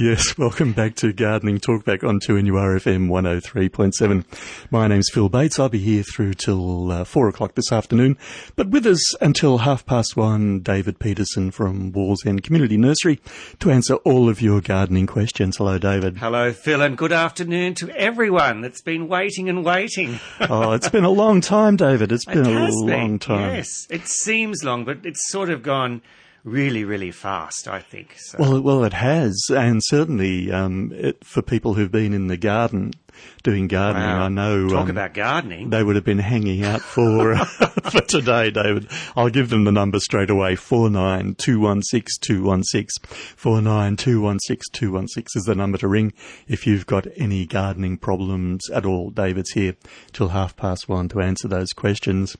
Yes, welcome back to Gardening Talkback on 2NURFM 103.7. My name's Phil Bates. I'll be here through till uh, 4 o'clock this afternoon. But with us until half past one, David Peterson from Walls Wallsend Community Nursery to answer all of your gardening questions. Hello, David. Hello, Phil, and good afternoon to everyone that's been waiting and waiting. oh, it's been a long time, David. It's been it a long been. time. Yes, it seems long, but it's sort of gone really, really fast, I think. So. Well, well, it has, and certainly um, it, for people who've been in the garden doing gardening, wow. I know. Talk um, about gardening. They would have been hanging out for for today, David. I'll give them the number straight away: four nine two one six two one six. Four nine two one six two one six is the number to ring if you've got any gardening problems at all. David's here till half past one to answer those questions.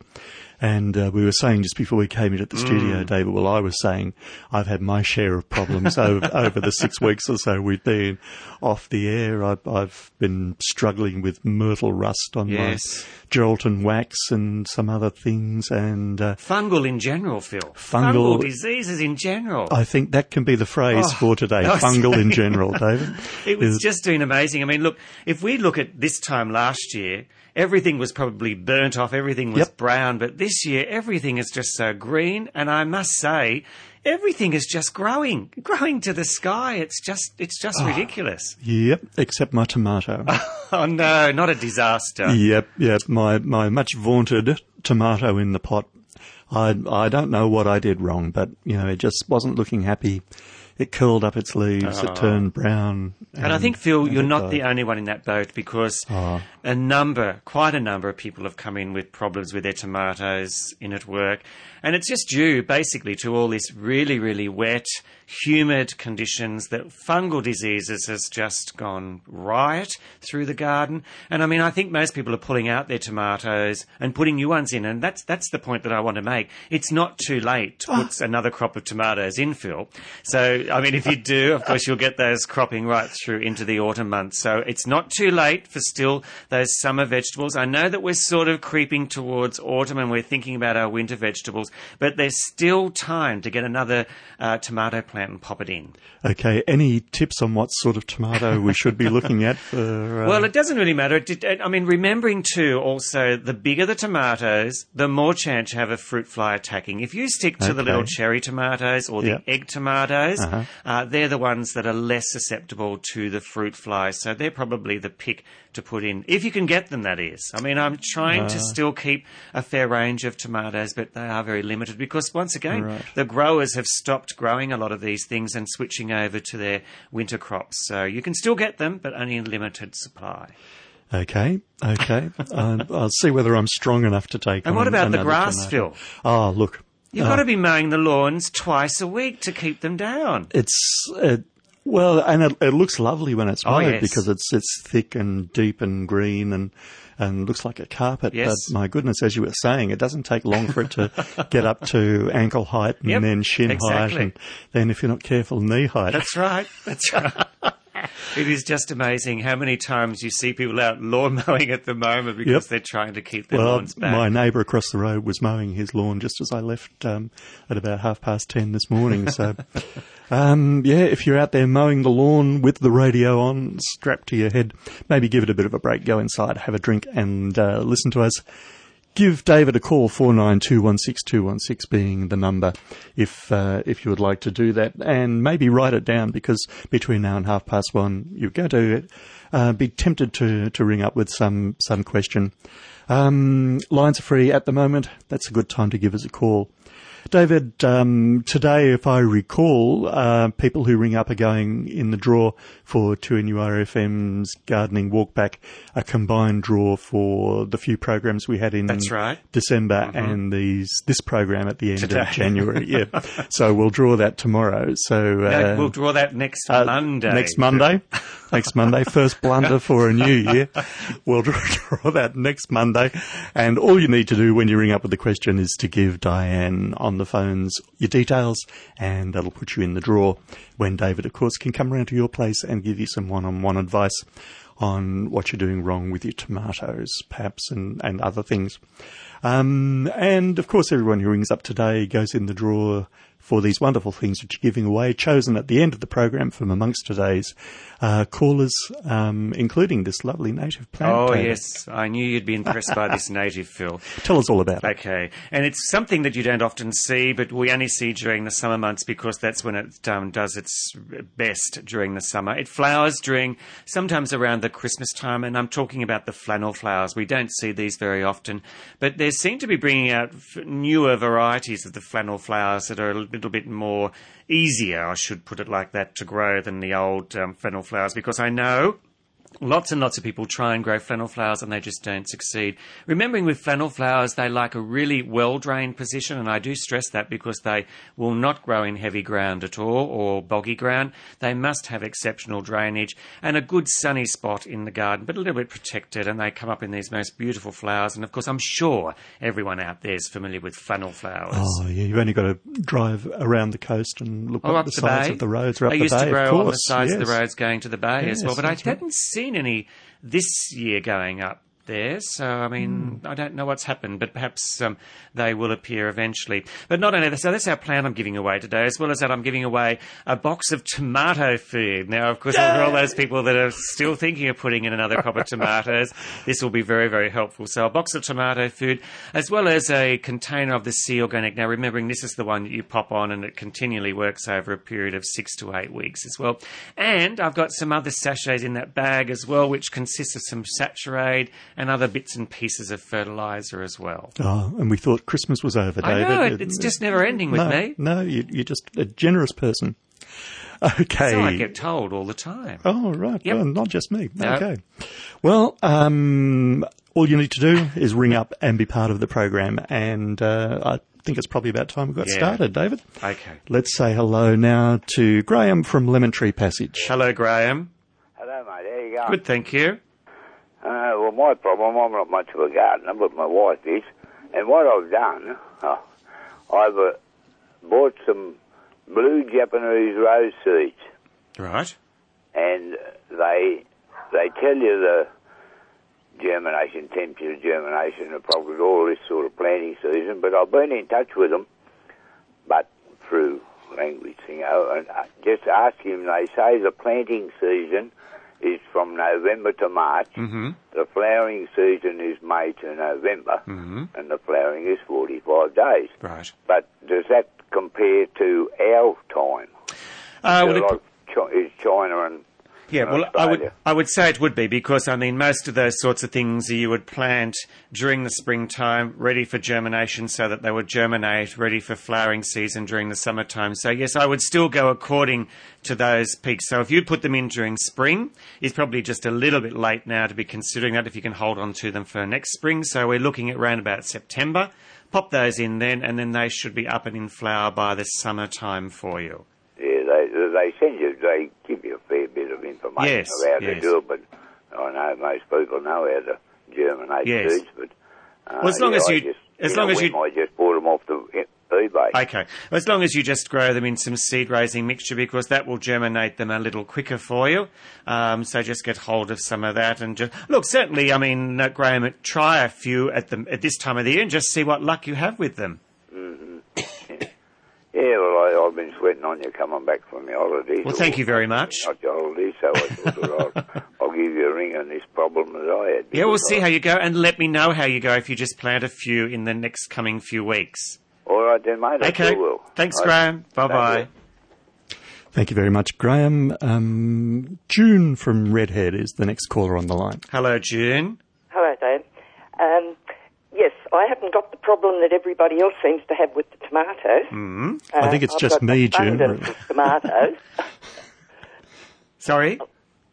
And uh, we were saying just before we came into the mm. studio, David, well, I was saying I've had my share of problems over, over the six weeks or so we've been off the air. I've, I've been struggling with myrtle rust on yes. my Geraldton wax and some other things and uh, fungal in general, Phil. Fungal, fungal, diseases in general. I think that can be the phrase oh, for today. Fungal in general, David. it was just doing amazing. I mean, look, if we look at this time last year, everything was probably burnt off, everything was yep. brown, but this year everything is just so green. And I must say, everything is just growing, growing to the sky. It's just, it's just oh, ridiculous. Yep, except my tomato. oh no, not a disaster. Yep, yep. My my much vaunted tomato in the pot. I I don't know what I did wrong, but you know, it just wasn't looking happy it curled up its leaves, it ah. turned brown. And, and I think, Phil, you're not died. the only one in that boat because oh. a number, quite a number of people have come in with problems with their tomatoes in at work. And it's just due basically to all this really, really wet, humid conditions that fungal diseases has just gone riot through the garden. And I mean, I think most people are pulling out their tomatoes and putting new ones in. And that's, that's the point that I want to make. It's not too late to ah. put oh. another crop of tomatoes in, Phil. So, I mean, if you do, of course, you'll get those cropping right through into the autumn months. So it's not too late for still those summer vegetables. I know that we're sort of creeping towards autumn and we're thinking about our winter vegetables but there's still time to get another uh, tomato plant and pop it in. Okay. Any tips on what sort of tomato we should be looking at for? Uh... Well, it doesn't really matter. I mean, remembering too, also, the bigger the tomatoes, the more chance you have of fruit fly attacking. If you stick to okay. the little cherry tomatoes or the yep. egg tomatoes, uh-huh. Uh, they're the ones that are less susceptible to the fruit flies, So they're probably the pick to put in, if you can get them, that is. I mean, I'm trying uh, to still keep a fair range of tomatoes, but they are very limited because, once again, right. the growers have stopped growing a lot of these things and switching over to their winter crops. So you can still get them, but only in limited supply. Okay, okay. uh, I'll see whether I'm strong enough to take. And what about the grass, Phil? Oh, look. You've uh, got to be mowing the lawns twice a week to keep them down. It's uh, well, and it, it looks lovely when it's mowed oh, yes. because it's it's thick and deep and green and and looks like a carpet. Yes. But my goodness, as you were saying, it doesn't take long for it to get up to ankle height and yep, then shin exactly. height, and then if you're not careful, knee height. That's right. That's right. it is just amazing how many times you see people out lawn mowing at the moment because yep. they're trying to keep their well, lawns back. My neighbour across the road was mowing his lawn just as I left um, at about half past ten this morning. So, um, yeah, if you're out there mowing the lawn with the radio on, strapped to your head, maybe give it a bit of a break, go inside, have a drink, and uh, listen to us give David a call, 49216216 being the number, if, uh, if you would like to do that. And maybe write it down because between now and half past one, you're going to uh, be tempted to, to ring up with some, some question. Um, lines are free at the moment. That's a good time to give us a call. David, um, today, if I recall, uh, people who ring up are going in the draw for 2NURFM's gardening walkback, a combined draw for the few programs we had in That's right. December mm-hmm. and these this program at the end today. of January. yeah, so we'll draw that tomorrow. So uh, we'll draw that next uh, Monday. Next Monday. next Monday. First blunder for a new year. We'll draw that next Monday. And all you need to do when you ring up with the question is to give Diane on the phones your details and that'll put you in the draw when David, of course, can come around to your place and give you some one-on-one advice on what you're doing wrong with your tomatoes, perhaps, and, and other things. Um, and of course, everyone who rings up today goes in the draw for these wonderful things which you're giving away, chosen at the end of the program from amongst today's uh, callers, um, including this lovely native plant. Oh, yes. I knew you'd be impressed by this native, Phil. Tell us all about it. Okay. And it's something that you don't often see, but we only see during the summer months because that's when it um, does its best during the summer. It flowers during sometimes around the Christmas time, and I'm talking about the flannel flowers. We don't see these very often, but they seem to be bringing out newer varieties of the flannel flowers that are a little bit more easier, I should put it like that, to grow than the old um, flowers because I know Lots and lots of people try and grow flannel flowers and they just don't succeed. Remembering with flannel flowers, they like a really well drained position, and I do stress that because they will not grow in heavy ground at all or boggy ground. They must have exceptional drainage and a good sunny spot in the garden, but a little bit protected, and they come up in these most beautiful flowers. And of course, I'm sure everyone out there is familiar with flannel flowers. Oh, yeah, you've only got to drive around the coast and look Oh, up up the, the sides of the roads or up They the used bay, to grow on the sides of the roads going to the bay as well, but I right. hadn't seen any this year going up there. So I mean, I don't know what's happened, but perhaps um, they will appear eventually. But not only that, so that's our plan I'm giving away today. As well as that, I'm giving away a box of tomato food. Now, of course, for all those people that are still thinking of putting in another crop of tomatoes, this will be very, very helpful. So a box of tomato food, as well as a container of the Sea Organic. Now, remembering this is the one that you pop on and it continually works over a period of six to eight weeks as well. And I've got some other sachets in that bag as well, which consists of some Saturaid and other bits and pieces of fertilizer as well. Oh, and we thought Christmas was over, David. I David. know, it- it's just never ending with no, me. No, you, you're just a generous person. Okay. So I get told all the time. Oh, right. Yep. Well, not just me. No. Okay. Well, um, all you need to do is ring up and be part of the program. And uh, I think it's probably about time we got Yeah. started, David. Okay. Let's say hello now to Graham from Lemon Tree Passage. Hello, Graham. Hello, mate. How you go. Good, thank you. Uh, well, my problem, I'm not much of a gardener, but my wife is. And what I've done, uh, I've uh, bought some blue Japanese rose seeds, Right. and they they tell you the germination, temperature, germination, and probably all this sort of planting season. But I've been in touch with them, but through language, you know, and uh, just ask him. They say the planting season is from November to March. Mm-hmm. The flowering season is May to November, Mm-hmm. and the flowering is 45 days. Right. But does that compare to our time? Uh, well, it- is China and Yeah, in well, I would I would say it would be because I mean most of those sorts of things you would plant during the springtime, ready for germination, so that they would germinate, ready for flowering season during the summertime. So yes, I would still go according to those peaks. So if you put them in during spring, it's probably just a little bit late now to be considering that if you can hold on to them for next spring. So we're looking at around about September. Pop those in then, and then they should be up and in flower by the summertime for you. Yeah, they they send you, they give you a fair of information Yes, of how yes. to do it, but I know most people know how to germinate Yes. seeds, but uh, Well, as long yeah, as you- just, as you long know, as you- I just bought them off the eBay. Okay. As long as you just grow them in some seed raising mixture because that will germinate them a little quicker for you. Um, so just get hold of some of that and just look. Certainly, I mean, uh, Graham, try a few at the at this time of the year and just see what luck you have with them. Yeah, well, I, I've been sweating on you coming back from your holidays. Well, thank you very much. Not your holidays, so I thought I'll, I'll give you a ring on this problem that I had. Yeah, we'll because see I- how you go and let me know how you go if you just plant a few in the next coming few weeks. All right then, mate. I Okay. sure will. Thanks, Right. Graham. Bye bye. Thank you very much, Graham. Um, June from Redhead is the next caller on the line. Hello, June. Hello, Dave. Um, yes, I haven't got the problem that everybody else seems to have with the tomatoes. Mm. I think it's I've just got me, June. tomatoes. Sorry.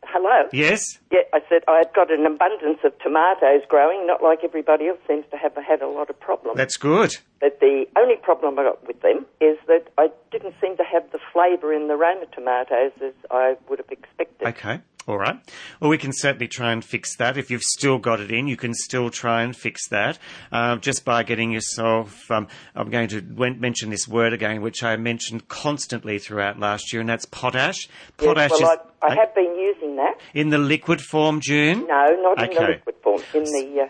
Hello. Yes. Yeah, I said I've got an abundance of tomatoes growing, not like everybody else seems to have had a lot of problems. That's good. but the only problem I got with them is that I didn't seem to have the flavour in the Roma tomatoes as I would have expected. Okay. All right. Well, we can certainly try and fix that. If you've still got it in, you can still try and fix that uh, just by getting yourself. Um, I'm going to mention this word again, which I mentioned constantly throughout last year, and that's potash. Potash yes, well, is I, I have been using that. in the liquid form, June. No, not in the liquid form, in the uh,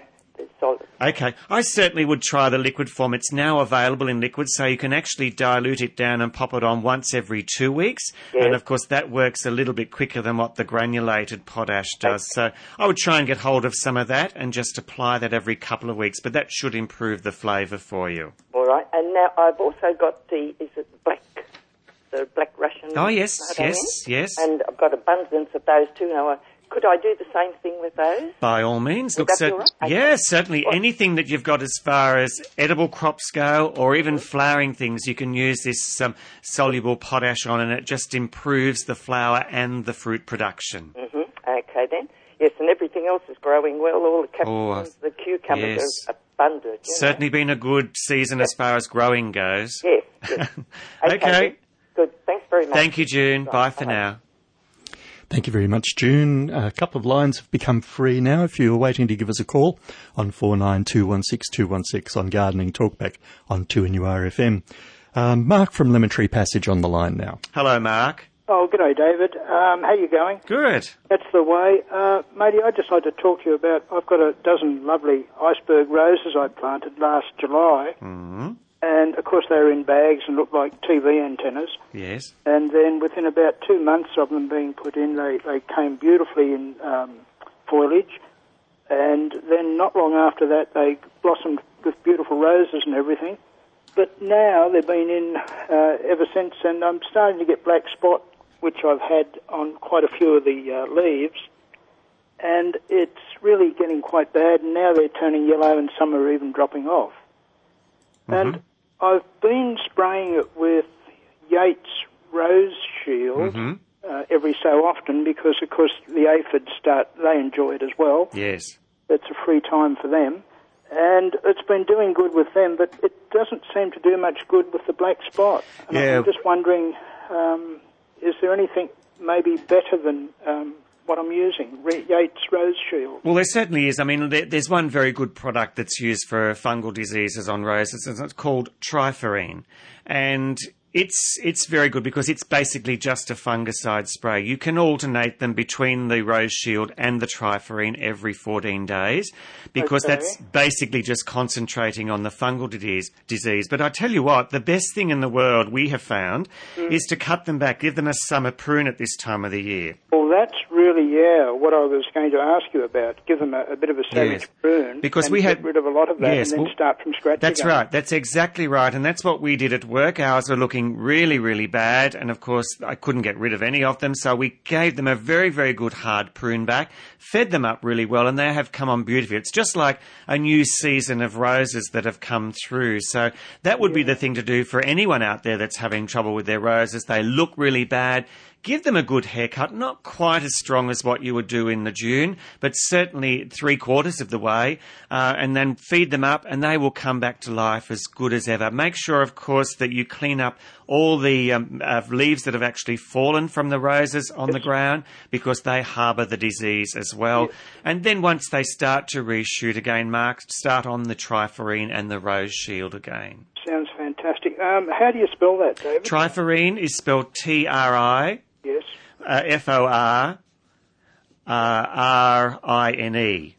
solid. Okay. I certainly would try the liquid form. It's now available in liquid, so you can actually dilute it down and pop it on once every two weeks. Yes. And of course, that works a little bit quicker than what the granulated potash does. So I would try and get hold of some of that and just apply that every couple of weeks, but that should improve the flavour for you. All right. And now I've also got the, is it black, the black Russian? Oh, yes, yes, in? yes. And I've got abundance of those too. Now, could I do the same thing with those? By all means. Would Look, that be all right? Okay. yeah, certainly. Anything that you've got as far as edible crops go, or even flowering things, you can use this um, soluble potash on, and it just improves the flower and the fruit production. hmm Okay then. Yes, and everything else is growing well. All the Oh, the cucumbers yes. are abundant. you know. Certainly been a good season as far as growing goes. Yes. yes. Okay. then. Good. Thanks very much. Thank you, June. Bye for Bye. now. Thank you very much, June. A couple of lines have become free now. If you're waiting to give us a call on 49216216 on Gardening Talkback on 2NURFM. Um, Mark from Lemon Tree Passage on the line now. Hello, Mark. Oh, good day, David. Um, how you going? Good. That's the way. Uh, matey, I'd just like to talk to you about, I've got a dozen lovely iceberg roses I planted last July. hmm And, of course, they were in bags and looked like TV antennas. Yes. And then within about two months of them being put in, they, they came beautifully in um, foliage. And then not long after that, they blossomed with beautiful roses and everything. But now they've been in uh, ever since, and I'm starting to get black spot, which I've had on quite a few of the uh, leaves. And it's really getting quite bad, and now they're turning yellow, and some are even dropping off. And I've been spraying it with Yates Rose Shield hmm uh, every so often because, of course, the aphids start, they enjoy it as well. Yes. It's a free time for them. And it's been doing good with them, but it doesn't seem to do much good with the black spot. And Yeah. I'm just wondering, um, is there anything maybe better than um, what I'm using, Yates Rose Shield? Well, there certainly is. I mean, there, there's one very good product that's used for fungal diseases on roses, and it's called Triforine, and it's it's very good because it's basically just a fungicide spray. You can alternate them between the Rose Shield and the Triforine every 14 days because Okay. that's basically just concentrating on the fungal disease. Disease. But I tell you what, the best thing in the world we have found Mm. is to cut them back, give them a summer prune at this time of the year. Well, that's really, yeah, what I was going to ask you about. Give them a, a bit of a savage Yes. prune. Because we get had- rid of a lot of that Yes, and then well, start from scratch That's again. right. That's exactly right. And that's what we did at work. Ours were looking really, really bad. And of course, I couldn't get rid of any of them. So we gave them a very, very good hard prune back, fed them up really well, and they have come on beautifully. It's just like a new season of roses that have come through. So that would be the thing to do for anyone out there that's having trouble with their roses. They look really bad. Give them a good haircut, not quite as strong as what you would do in the June, but certainly three quarters of the way, uh, and then feed them up, and they will come back to life as good as ever. Make sure, of course, that you clean up all the um, uh, leaves that have actually fallen from the roses on the ground because they harbour the disease as well. And then once they start to reshoot again, Mark, start on the triforine and the rose shield again. Sounds fantastic. Um, how do you spell that, David? Triforine is spelled T R I. yes. uh, F O R uh, R I N E.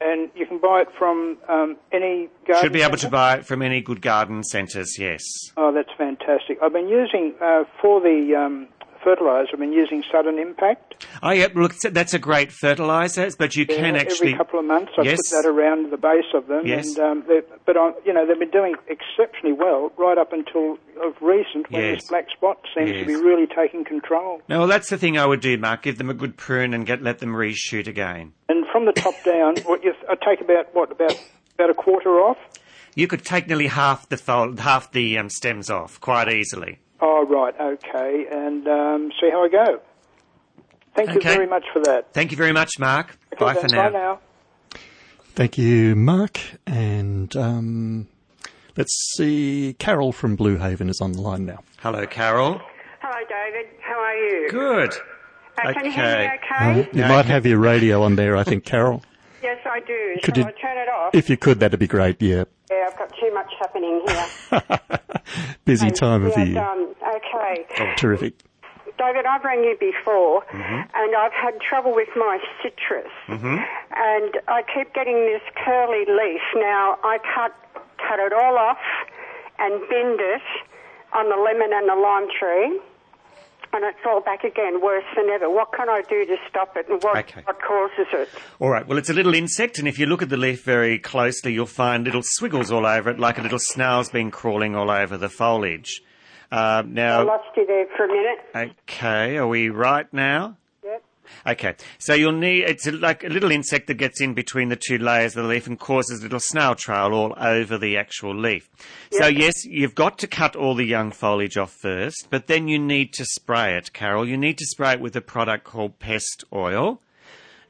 And you can buy it from um, any garden Should be able to buy it from any good garden centres, yes. Oh, that's fantastic. I've been using, uh, for the um, fertiliser, I've been using Sudden Impact. Oh, yeah, look, that's a great fertiliser, but you can actually. Every couple of months I Yes. put that around the base of them. Yes. And, um, but, I, you know, they've been doing exceptionally well right up until of recent when Yes. this black spot seems to be really taking control. No, well, that's the thing I would do, Mark. Give them a good prune and get let them reshoot again. And from the top down, what you, I take about, what, about, about a quarter off? You could take nearly half the fold, half the um, stems off quite easily. Oh, right, okay, and um, see how I go. Thank you very much for that. Thank you very much, Mark. Okay, Bye for now. Bye now. Thank you, Mark. And um, let's see, Carol from Blue Haven is on the line now. Hello, Carol. Hello, David. How are you? Good. Uh, Can you hear me Okay. okay? Um, you Yeah, might okay. have your radio on there, I think, Carol. yes, I do. Could Shall you- I turn it off? If you could, that'd be great. Yeah, yeah, I've got too much happening here. busy time of yeah, year. Um, okay. Terrific. David, I've rang you before, Mm-hmm. and I've had trouble with my citrus. and I keep getting this curly leaf. Now I cut cut it all off and binned it on the lemon and the lime tree. And it's all back again, worse than ever. What can I do to stop it, and what, Okay. what causes it? All right. Well, it's a little insect, and if you look at the leaf very closely, you'll find little swiggles all over it, like a little snail's been crawling all over the foliage. Uh, I lost you there for a minute. okay, are we right now? Yep. Okay, so you'll need it's like a little insect that gets in between the two layers of the leaf and causes a little snail trail all over the actual leaf. So yes, you've got to cut all the young foliage off first, but then you need to spray it, Carol. You need to spray it with a product called pest oil.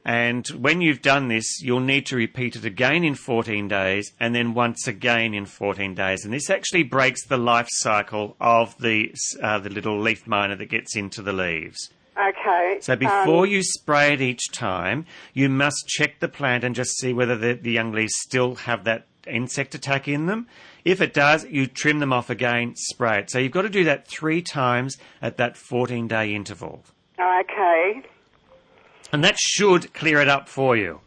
And when you've done this, you'll need to repeat it again in 14 days and then once again in 14 days. And this actually breaks the life cycle of the, uh, the little leaf miner that gets into the leaves. Okay. So before um, you spray it each time, you must check the plant and just see whether the, the young leaves still have that insect attack in them. If it does, you trim them off again, spray it. So you've got to do that three times at that 14 day interval. Okay. And that should clear it up for you.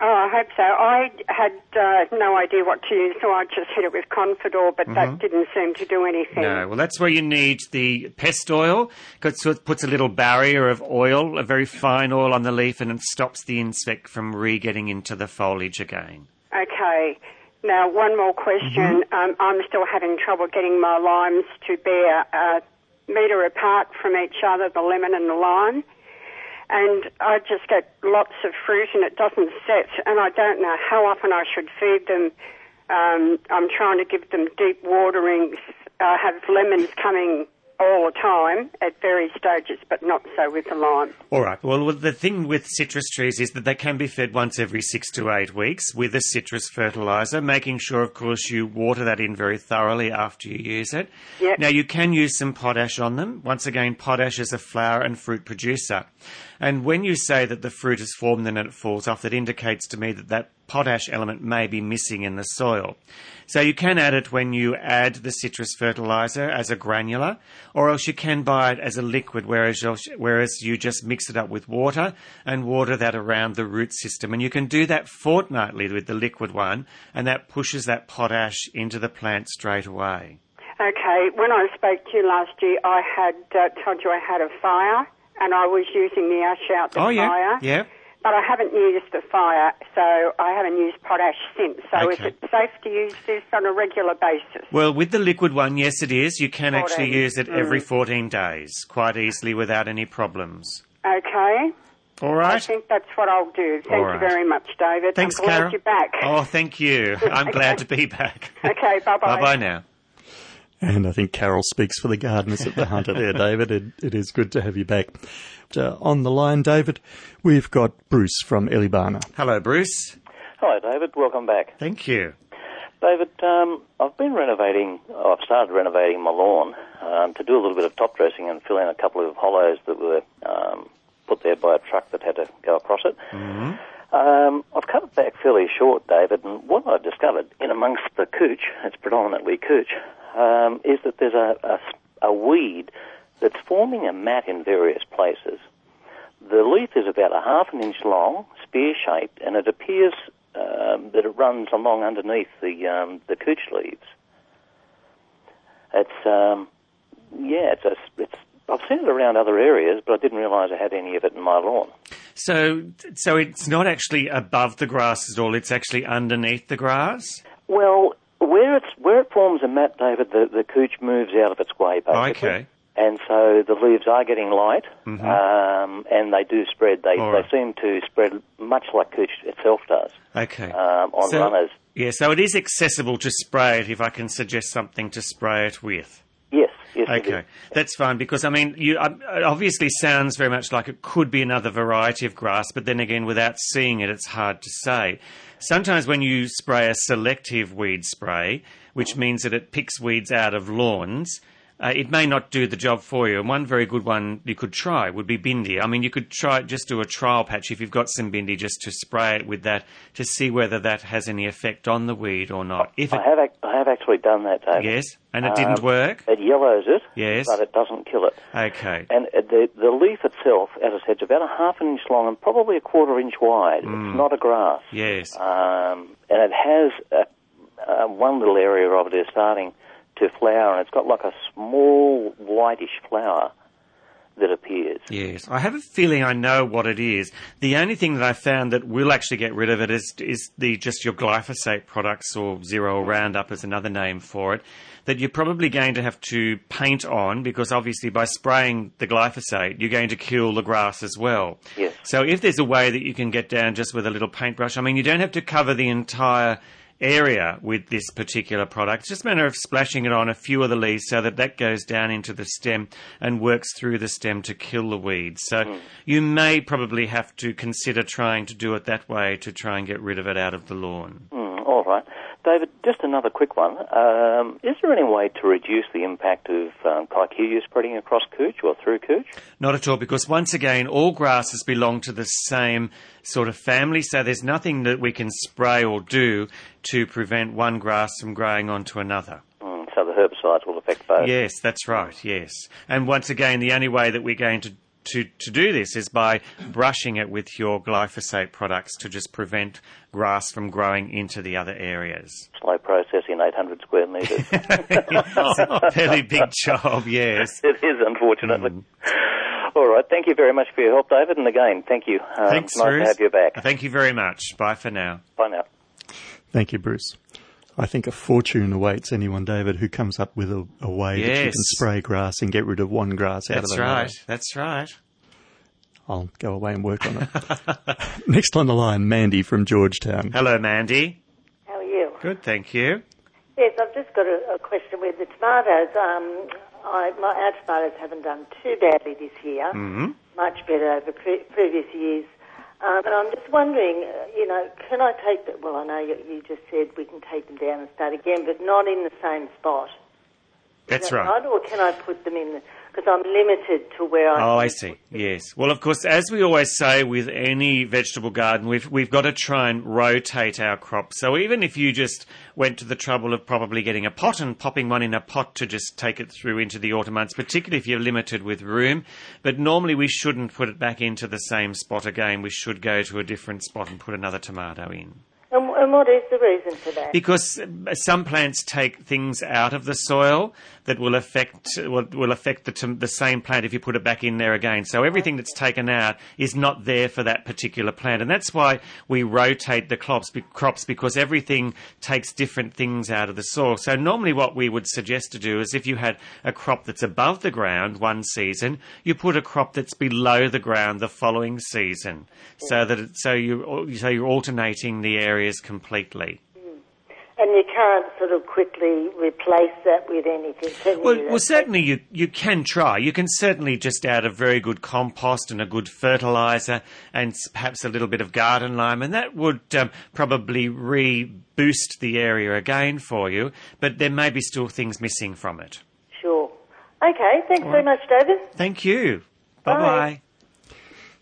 Oh, I hope so. I had uh, no idea what to use, so I just hit it with Confidor, but that didn't seem to do anything. No, well, that's where you need the pest oil because it puts a little barrier of oil, a very fine oil on the leaf, and it stops the insect from re-getting into the foliage again. Okay. Now, one more question. Um, I'm still having trouble getting my limes to bear a metre apart from each other, the lemon and the lime. And I just get lots of fruit and it doesn't set, and I don't know how often I should feed them. Um, I'm trying to give them deep waterings. I have lemons coming all the time at various stages, but not so with the lime. All right. Well, the thing with citrus trees is that they can be fed once every six to eight weeks with a citrus fertilizer, making sure, of course, you water that in very thoroughly after you use it. Yep. Now, you can use some potash on them. Once again, potash is a flower and fruit producer. And when you say that the fruit is formed and then it falls off, that indicates to me that that potash element may be missing in the soil. So you can add it when you add the citrus fertilizer as a granular, or else you can buy it as a liquid, whereas you'll, whereas you just mix it up with water and water that around the root system. And you can do that fortnightly with the liquid one, and that pushes that potash into the plant straight away. Okay, when I spoke to you last year, I had uh, told you I had a fire and I was using the ash out the oh yeah, fire. yeah. But I haven't used the fire, so I haven't used potash since. So is it safe to use this on a regular basis? Well, with the liquid one, yes, it is. You can actually use it every mm. 14 days quite easily without any problems. Okay. All right. I think that's what I'll do. Thank All you very much, David. Thanks, I'm glad Carol. you're back. Oh, thank you. I'm glad to be back. Okay, bye-bye. bye bye now. And I think Carol speaks for the gardeners at the Hunter there, David. It, it is good to have you back. Uh, on the line, David, we've got Bruce from Eleebana. Hello, Bruce. Hello, David. Welcome back. Thank you. David, um, I've been renovating, oh, I've started renovating my lawn um, to do a little bit of top dressing and fill in a couple of hollows that were um, put there by a truck that had to go across it. Um, I've cut it back fairly short, David, and what I've discovered in amongst the cooch, it's predominantly cooch, um, is that there's a, a, a weed that's forming a mat in various places. The leaf is about a half an inch long, spear-shaped, and it appears um, that it runs along underneath the um, the cooch leaves. It's um, yeah, it's, a, it's I've seen it around other areas, but I didn't realise I had any of it in my lawn. So, so it's not actually above the grass at all. It's actually underneath the grass. Well, where it's where it forms a mat, David, the, the cooch moves out of its way basically. Okay. And so the leaves are getting light, um, and they do spread. They, All they seem to spread much like cooch itself does Okay. um, on So- runners. Yeah, so it is accessible to spray it if I can suggest something to spray it with. Yes, yes. Okay, that's fine because I mean, you uh, it obviously sounds very much like it could be another variety of grass, but then again, without seeing it, it's hard to say. Sometimes when you spray a selective weed spray, which means that it picks weeds out of lawns, uh, it may not do the job for you. And one very good one you could try would be bindi. I mean, you could try just do a trial patch if you've got some bindi, just to spray it with that to see whether that has any effect on the weed or not. If it I have, ac- I have actually done that, David. Yes, and it didn't Um, work. It yellows it, Yes. but it doesn't kill it. Okay. And uh, the the leaf itself, as I said, is about a half an inch long and probably a quarter inch wide. Mm. It's not a grass. Yes. Um, and it has a, uh, one little area of it is starting to flower, and it's got like a small whitish flower that appears. Yes, I have a feeling I know what it is. The only thing that I found that will actually get rid of it is is the just your glyphosate products or zero Roundup is another name for it. That you're probably going to have to paint on because obviously by spraying the glyphosate you're going to kill the grass as well. Yes. So if there's a way that you can get down just with a little paintbrush, I mean you don't have to cover the entire area with this particular product. It's just a matter of splashing it on a few of the leaves so that that goes down into the stem and works through the stem to kill the weeds. So you may probably have to consider trying to do it that way to try and get rid of it out of the lawn. Mm, all right. David, just another quick one. Um, is there any way to reduce the impact of um, kikuyu spreading across cooch or through cooch? Not at all, because once again, all grasses belong to the same sort of family, so there's nothing that we can spray or do to prevent one grass from growing onto another. Mm, so the herbicides will affect both. Yes, that's right, yes. And once again, the only way that we're going to, to, to do this is by brushing it with your glyphosate products to just prevent grass from growing into the other areas. Slow processing, 800 square metres. it's a fairly big job, yes. it is, unfortunately. Mm. All right. Thank you very much for your help, David. And again, thank you. Um, Thanks, nice Bruce. to have you back. Thank you very much. Bye for now. Bye now. Thank you, Bruce. I think a fortune awaits anyone, David, who comes up with a, a way that you can spray grass and get rid of one grass out That's of another. right. That's right. I'll go away and work on it. Next on the line, Mandy from Georgetown. Hello, Mandy. How are you? Good, thank you. Yes, I've just got a, a question with the tomatoes. Um, I, my, our tomatoes haven't done too badly this year. hmm Much better over pre- previous years. Um, and I'm just wondering, uh, you know, can I take the, well, I know you, you just said we can take them down and start again, but not in the same spot. That's that right. Or can I put them in the, because I'm limited to where I Oh, I see. Yes. Well, of course, as we always say with any vegetable garden, we've we've got to try and rotate our crops. So even if you just went to the trouble of probably getting a pot and popping one in a pot to just take it through into the autumn months, particularly if you're limited with room, but normally we shouldn't put it back into the same spot again. We should go to a different spot and put another tomato in. And, and what is the reason for that? Because uh, some plants take things out of the soil that will affect will, will affect the the same plant if you put it back in there again. So everything that's taken out is not there for that particular plant, and that's why we rotate the crops crops because everything takes different things out of the soil. So normally, what we would suggest to do is if you had a crop that's above the ground one season, you put a crop that's below the ground the following season, so that it, so you so you're alternating the areas completely. And you can't sort of quickly replace that with anything, can you? Well, do well, certainly you, you can try. You can certainly just add a very good compost and a good fertilizer and perhaps a little bit of garden lime, and that would um, probably re-boost the area again for you. But there may be still things missing from it. Sure. Okay, thanks very much, David. Thank you. Bye Bye. bye.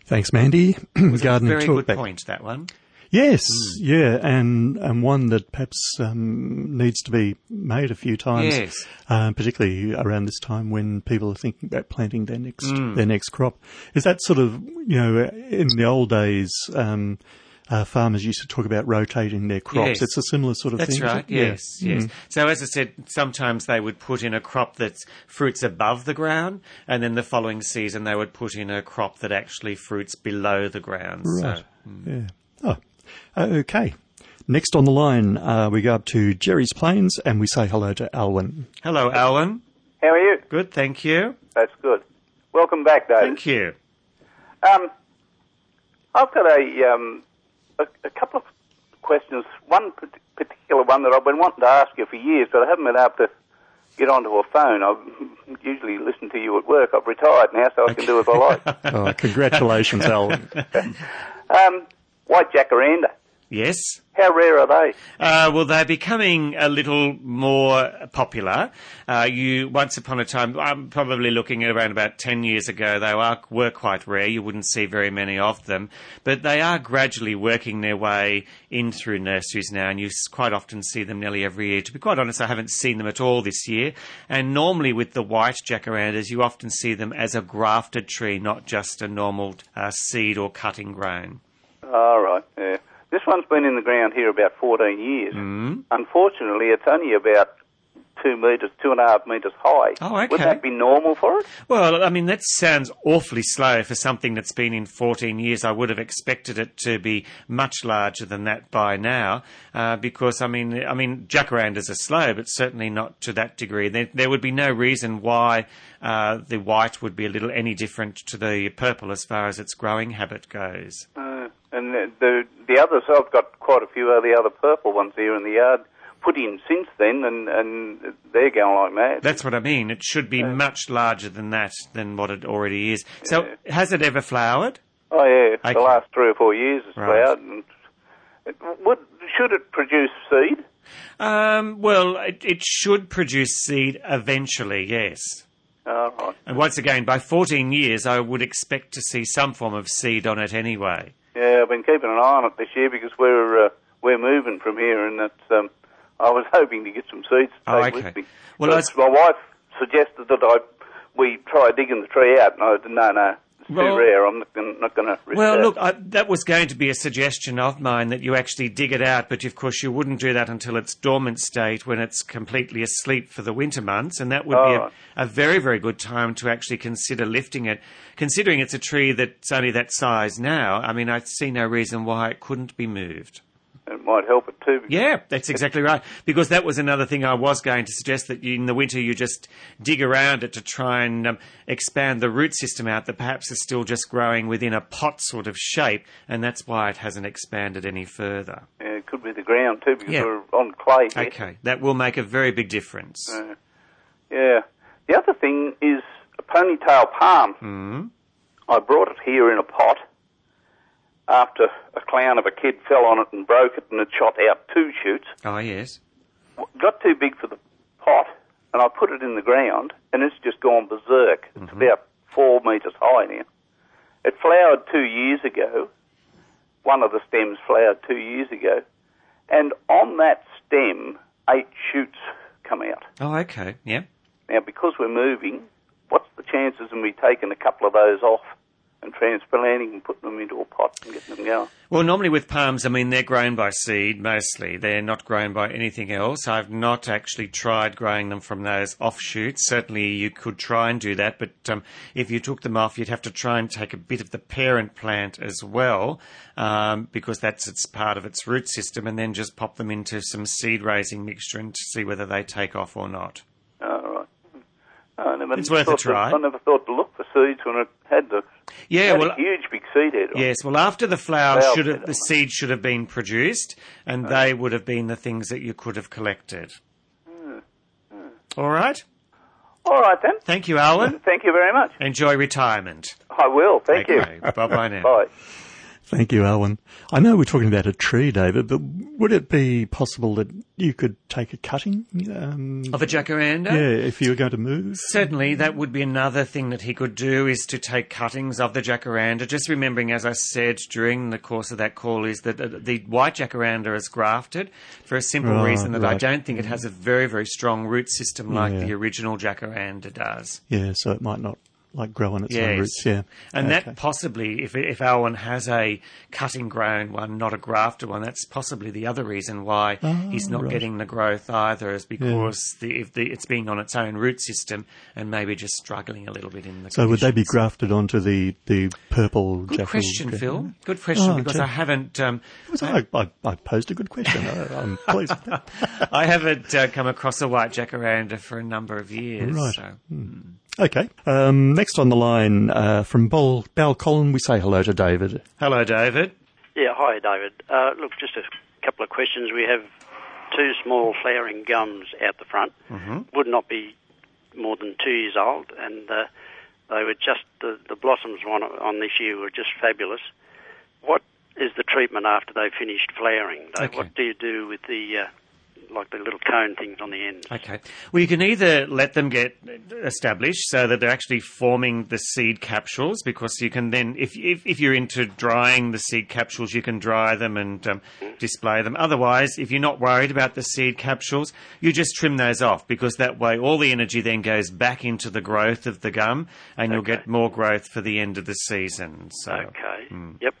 Thanks, Mandy. Gardening Very good talkback. point. That one. Yes, yeah, and and one that perhaps um, needs to be made a few times, Yes. uh, particularly around this time when people are thinking about planting their next Mm. their next crop. Is that sort of you know in the old days, um, uh, farmers used to talk about rotating their crops. Yes. It's a similar sort of That's thing. is right. Yeah. Yes, yes. Mm. So as I said, sometimes they would put in a crop that's fruits above the ground, and then the following season they would put in a crop that actually fruits below the ground. Right. So, Yeah. Oh, okay. Next on the line, uh, we go up to Jerry's Plains and we say hello to Alwyn. hello, Alwyn. How are you? Good, thank you. That's good. Welcome back, Dave. Thank you. Um, I've got a, um, a a couple of questions. One particular one that I've been wanting to ask you for years, but I haven't been able to get onto a phone. I usually listen to you at work. I've retired now, so I can do as I like. Oh, congratulations, Alwyn. Um, white jacaranda. Yes. How rare are they? Uh, well, they're becoming a little more popular. Uh, you once upon a time, I'm probably looking at around about ten years ago, they were, were quite rare. You wouldn't see very many of them, but they are gradually working their way in through nurseries now, and you quite often see them nearly every year. To be quite honest, I haven't seen them at all this year. And normally with the white jacarandas, you often see them as a grafted tree, not just a normal uh, seed or cutting grown. All right. Yeah. This one's been in the ground here about 14 years. Mm. Unfortunately, it's only about two metres, two and a half metres high. Oh, okay. Would that be normal for it? Well, I mean, that sounds awfully slow for something that's been in 14 years. I would have expected it to be much larger than that by now, uh, because I mean, I mean, jacarandas are slow, but certainly not to that degree. There, there would be no reason why uh, the white would be a little any different to the purple as far as its growing habit goes. Uh, and the, the the others, I've got quite a few of the other purple ones here in the yard put in since then, and, and they're going like mad. That's what I mean. It should be Yeah. much larger than that, than what it already is. So, Yeah. has it ever flowered? Oh yeah, Okay. the last three or four years it's Right. flowered. And it, would should it produce seed? Um, well, it, it should produce seed eventually, yes. All right. And once again, by 14 years, I would expect to see some form of seed on it anyway. Yeah, I've been keeping an eye on it this year because we're uh, we're moving from here, and that's um, I was hoping to get some seeds to Oh, take okay. with me. Well, my wife suggested that I we try digging the tree out, and I said no, no, too rare. I'm not going not going to Well, that. look, I, that was going to be a suggestion of mine that you actually dig it out, but of course you wouldn't do that until its dormant state when it's completely asleep for the winter months, and that would be Oh. a, a very, very good time to actually consider lifting it. Considering it's a tree that's only that size now, I mean, I see no reason why it couldn't be moved. It might help it too. Yeah, that's exactly right. Because that was another thing I was going to suggest that in the winter you just dig around it to try and um, expand the root system out that perhaps is still just growing within a pot sort of shape, and that's why it hasn't expanded any further. Yeah, it could be the ground too because Yeah. we're on clay. here. Okay, that will make a very big difference. Uh, yeah. The other thing is a ponytail palm. Mm. I brought it here in a pot after a clown of a kid fell on it and broke it and it shot out two shoots. Oh, yes. Got too big for the pot and I put it in the ground and it's just gone berserk. It's mm-hmm. about four metres high now. It flowered two years ago. One of the stems flowered two years ago. And on that stem, eight shoots come out. Oh, okay. Yeah. Now, because we're moving, what's the chances of me taking a couple of those off and transplanting and putting them into a pot and getting them going? Well, normally with palms, I mean, they're grown by seed mostly. They're not grown by anything else. I've not actually tried growing them from those offshoots. Certainly you could try and do that, but um, if you took them off, you'd have to try and take a bit of the parent plant as well, um, because that's its part of its root system, and then just pop them into some seed raising mixture and see whether they take off or not. All right. I never It's worth a try. I never thought to look seeds when it had the Yeah, had well, a huge big seed head. on. Yes, well, after the flower Flower should have, the seed should have been produced, and they would have been the things that you could have collected. Hmm, hmm. All right. All right then. Thank you, Alan. Thank you very much. Enjoy retirement. I will. Thank Okay. you. Bye-bye now. Bye. Thank you, Alan. I know we're talking about a tree, David, but would it be possible that you could take a cutting? Um, Of a jacaranda? yeah, if you were going to move. Certainly, that would be another thing that he could do is to take cuttings of the jacaranda. Just remembering, as I said during the course of that call, is that the white jacaranda is grafted for a simple Right, reason that I don't think it has a very, very strong root system like Yeah. the original jacaranda does. Yeah, so it might not like grow on its Yes. own roots. Yeah, And Okay. that possibly, if if Alwyn has a cutting grown one, not a grafted one, that's possibly the other reason why he's not Ah, right. getting the growth either, is because the, if the, it's being on its own root system and maybe just struggling a little bit in the. So would they be grafted onto the, the purple Good jackal? question, Phil. Good question Oh, because gee. I haven't. Um, I, I, I posed a good question. I, I'm pleased. I haven't uh, come across a white jacaranda for a number of years. Right. So. Okay. Um, next on the line uh, from Bal- Balcolyn, we say hello to David. Hello, David. Yeah, hi, David. Uh, look, just a couple of questions. We have two small flowering gums out the front. Mm-hmm. Would not be more than two years old, and uh, they were just the, the blossoms on, on this year were just fabulous. What is the treatment after they've finished flowering. Dave. Okay. What do you do with the uh, like the little cone things on the end? Okay. Well, you can either let them get established so that they're actually forming the seed capsules, because you can then, if if, if you're into drying the seed capsules, you can dry them and um, display them. Otherwise, if you're not worried about the seed capsules, you just trim those off, because that way all the energy then goes back into the growth of the gum, and you'll get more growth for the end of the season. So. Okay. mm. Yep.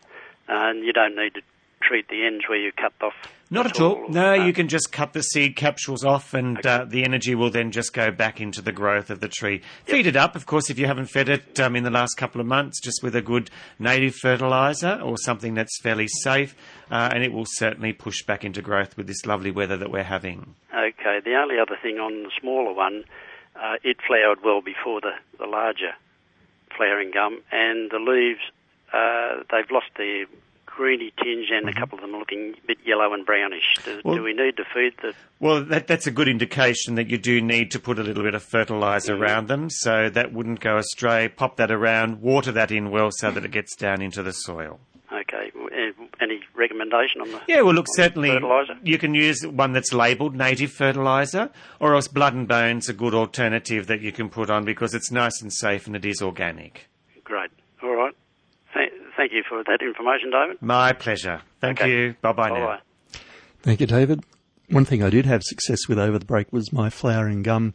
And you don't need to treat the ends where you cut off. Not at all. No, you can just cut the seed capsules off, and uh, the energy will then just go back into the growth of the tree. Feed it up, of course, if you haven't fed it um, in the last couple of months, just with a good native fertiliser or something that's fairly safe, uh, and it will certainly push back into growth with this lovely weather that we're having. Okay. The only other thing on the smaller one, uh, it flowered well before the, the larger flowering gum, and the leaves, uh, they've lost their greeny tinge, and a couple of them looking a bit yellow and brownish. Do, Mm-hmm. Well- do we need to feed the? Well, that, that's a good indication that you do need to put a little bit of fertiliser around them, so that wouldn't go astray. Pop that around, water that in well so that it gets down into the soil. Okay. uh, Any recommendation on the? Yeah, well, look, certainly fertiliser? you can use one that's labelled native fertiliser, or else Blood and Bones a good alternative that you can put on because it's nice and safe and it is organic. Great. All right. Th- thank you for that information, David. My pleasure. Thank Okay. you. Bye bye now. Thank you, David. One thing I did have success with over the break was my flowering gum.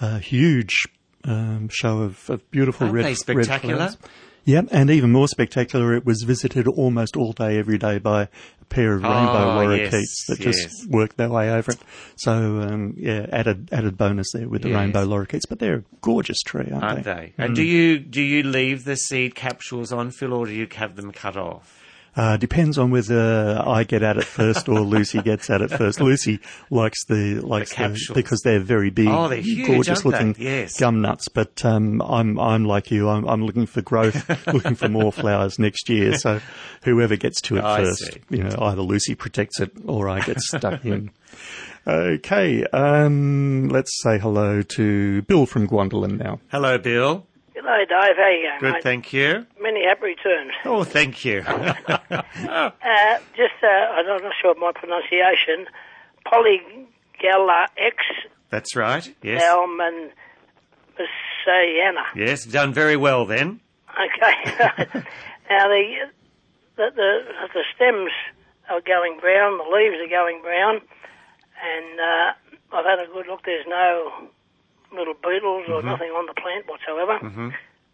A huge um, show of, of beautiful Aren't red they red spectacular? flowers. Yep, and even more spectacular, it was visited almost all day, every day by a pair of rainbow Oh, lorikeets yes, that yes. just worked their way over it. So, um, yeah, added added bonus there with the Yes. rainbow lorikeets. But they're a gorgeous tree, aren't, Aren't they? they? And do you do you leave the seed capsules on, Phil, or do you have them cut off? Uh, depends on whether I get at it first or Lucy gets at it first. Lucy likes the likes the, capsules. because they're very big, Oh, they're huge, gorgeous looking Yes. gum nuts. But um, I'm I'm like you. I'm, I'm looking for growth, looking for more flowers next year. So whoever gets to it first, you know, either Lucy protects it or I get stuck in. Okay, um, let's say hello to Bill from Gwandalan now. Hello, Bill. G'day, Dave. How you going, Good, mate? thank you. Many happy returns. Oh, thank you. Uh, just, uh, I'm not sure of my pronunciation. Polygala X That's right. Yes. Alman Messiana. Yes, done very well then. Okay. now the, the the the stems are going brown. The leaves are going brown, and uh, I've had a good look. There's no little beetles or Mm-hmm. nothing on the plant whatsoever. hmm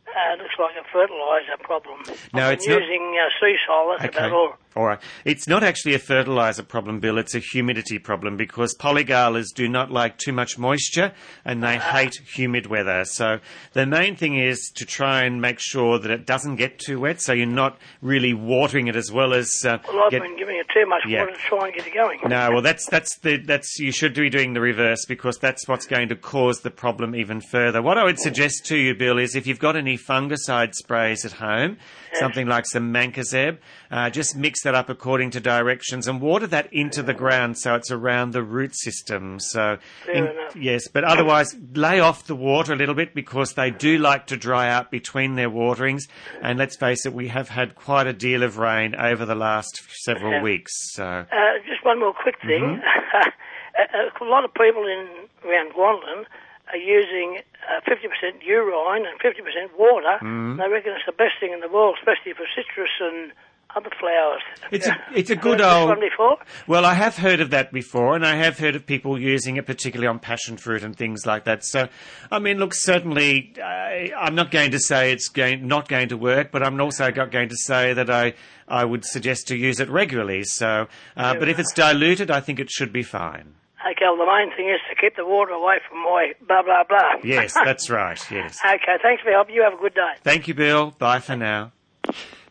Uh, it looks like a fertiliser problem. No, I've it's not- using uh, sea soil. That's about all. All right. It's not actually a fertilizer problem, Bill. It's a humidity problem because polygalas do not like too much moisture and they hate humid weather. So the main thing is to try and make sure that it doesn't get too wet. So you're not really watering it as well as uh, Well, I've get- been giving it too much Yeah. water to try and get it going. no, well, that's that's the that's you should be doing the reverse because that's what's going to cause the problem even further. What I would suggest to you, Bill, is if you've got any fungicide sprays at home, something like some mancozeb, uh, just mix that up according to directions and water that into the ground so it's around the root system. So, in- yes, but otherwise lay off the water a little bit because they do like to dry out between their waterings. And let's face it, we have had quite a deal of rain over the last several Yeah. weeks. So. Uh, just one more quick thing. Mm-hmm. a, lot of people in around Gwandalan are using uh, 50% urine and 50% water. Mm. They reckon it's the best thing in the world, especially for citrus and other flowers. It's a, it's a good old. one before? Well, I have heard of that before, and I have heard of people using it, particularly on passion fruit and things like that. So, I mean, look, certainly, uh, I'm not going to say it's going, not going to work, but I'm also not going to say that I, I would suggest to use it regularly. So, uh, but if it's diluted, I think it should be fine. Okay, well, the main thing is to keep the water away from my blah, blah, blah. Yes, that's right. Yes. okay, thanks for your help. You have a good day. Thank you, Bill. Bye for now.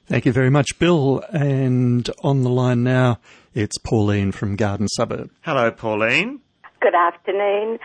Thank you very much, Bill. And on the line now, it's Pauline from Garden Suburb. Hello, Pauline. Good afternoon.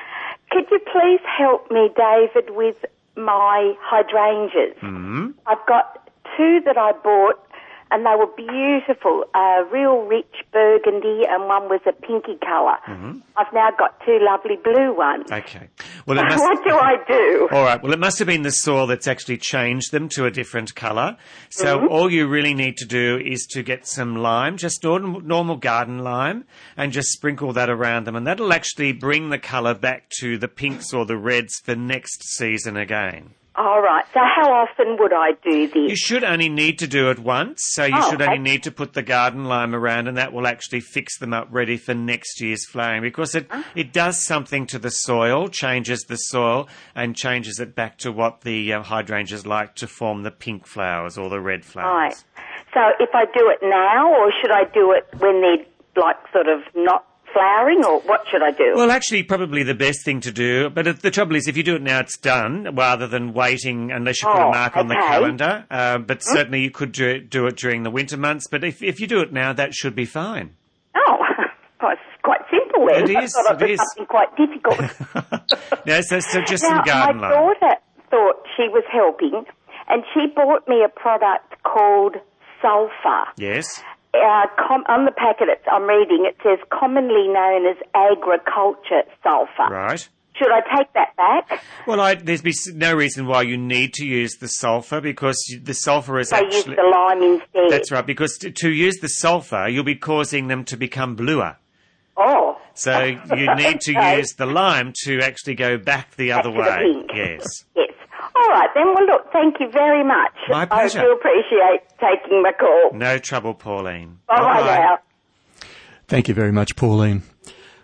Could you please help me, David, with my hydrangeas? Hmm. I've got two that I bought and they were beautiful, uh, real rich burgundy, and one was a pinky color Mm-hmm. I've now got two lovely blue ones. Okay. Well, it must. what do I do? All right. Well, it must have been the soil that's actually changed them to a different colour. So Mhm. all you really need to do is to get some lime, just normal garden lime, and just sprinkle that around them, and that'll actually bring the colour back to the pinks or the reds for next season again. All right. So how often would I do this? You should only need to do it once, so you Oh, should only okay. need to put the garden lime around, and that will actually fix them up ready for next year's flowering because it, Ah. it does something to the soil, changes the soil, and changes it back to what the uh, hydrangeas like to form the pink flowers or the red flowers. Right. So if I do it now, or should I do it when they're like sort of not flowering, or what should I do? Well, actually, probably the best thing to do, but the trouble is, if you do it now, it's done, rather than waiting unless you put Oh, a mark on the calendar. Uh, but Hmm? certainly you could do it, do it during the winter months, but if, if you do it now, that should be fine. oh, well, it's quite simple then. It is. I is, thought it it something quite difficult. No, so, so just now, some garden my daughter thought she was helping, and she bought me a product called sulfur. Yes. Uh, com- on the packet it's, I'm reading, it says commonly known as agriculture sulfur. Right. Should I take that back? Well, I, there's be no reason why you need to use the sulfur because you- the sulfur is So use the lime instead. That's right, because to, to use the sulfur, you'll be causing them to become bluer. Oh. So you need to Okay. use the lime to actually go back the other to the way. pink. Yes. Yes. All right then. Well, look, thank you very much. My pleasure. I do appreciate taking my call. No trouble, Pauline. Bye bye now. Thank you very much, Pauline.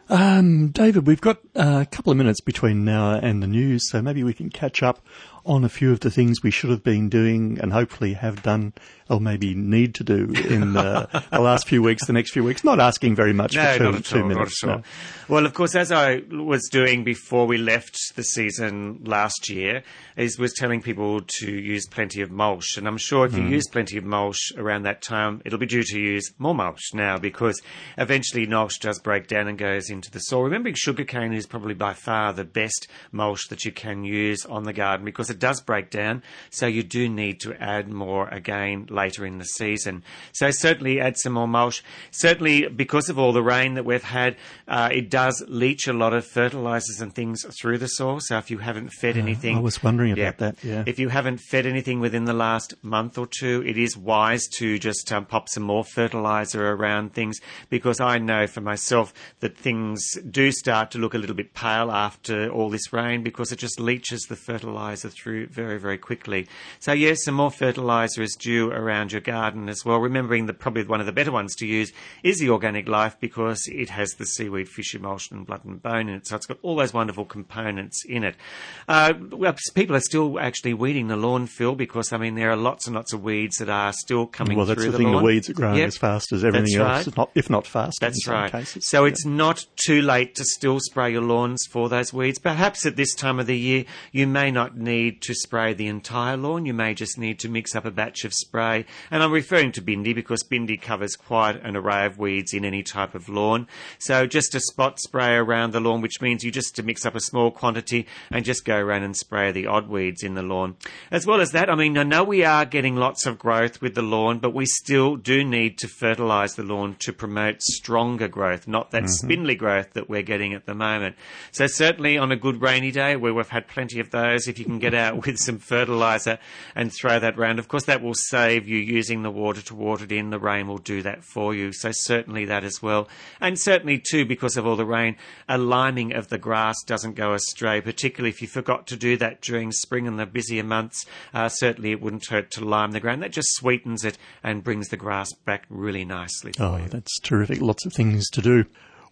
Um, David, we've got uh, a couple of minutes between now and the news, so maybe we can catch up on a few of the things we should have been doing and hopefully have done or maybe need to do in uh, the last few weeks, the next few weeks. Not asking very much No, for two, not two all, minutes. not at all. no. Well, of course, as I was doing before we left the season last year, is was telling people to use plenty of mulch, and I'm sure if you Mm. use plenty of mulch around that time, it'll be due to use more mulch now because eventually mulch does break down and goes into the soil. Remembering sugarcane is probably by far the best mulch that you can use on the garden because it does break down, so you do need to add more again later in the season. So certainly add some more mulch. Certainly because of all the rain that we've had, uh, it does leach a lot of fertilizers and things through the soil. So if you haven't fed anything, I was wondering Yeah. about that. Yeah. if you haven't fed anything within the last month or two, it is wise to just um, pop some more fertilizer around things because I know for myself that things do start to look a little bit pale after all this rain because it just leaches the fertilizer through very, very quickly. So, yes, some more fertilizer is due around your garden as well. Remembering that probably one of the better ones to use is the organic life because it has the seaweed, fish emulsion, blood and bone in it. So it's got all those wonderful components in it. Uh, well, people are still actually weeding the lawn, Phil, because I mean there are lots and lots of weeds that are still coming Well, that's through the thing. The weeds are growing Yep. as fast as everything else, right. not, if not faster. That's right. Cases. So it's not too late to still spray your lawns for those weeds. Perhaps at this time of the year, you may not need to spray the entire lawn. You may just need to mix up a batch of spray. And I'm referring to Bindi because Bindi covers quite an array of weeds in any type of lawn. So just a spot spray around the lawn, which means you just to mix up a small quantity and just go around and spray the odd weeds in the lawn. As well as that, I mean, I know we are getting lots of growth with the lawn, but we still do need to fertilise the lawn to promote stronger growth, not that Mhm. spindly growth that we're getting at the moment. So certainly on a good rainy day where we've had plenty of those, if you can get out with some fertiliser and throw that round, of course that will save you using the water to water it in. The rain will do that for you. So certainly that as well. And certainly too, because of all the rain, a liming of the grass doesn't go astray, particularly if you forgot to do that during spring and the busier months. Uh, certainly it wouldn't hurt to lime the ground. That just sweetens it and brings the grass back really nicely. Oh, that's terrific. Lots of things to do.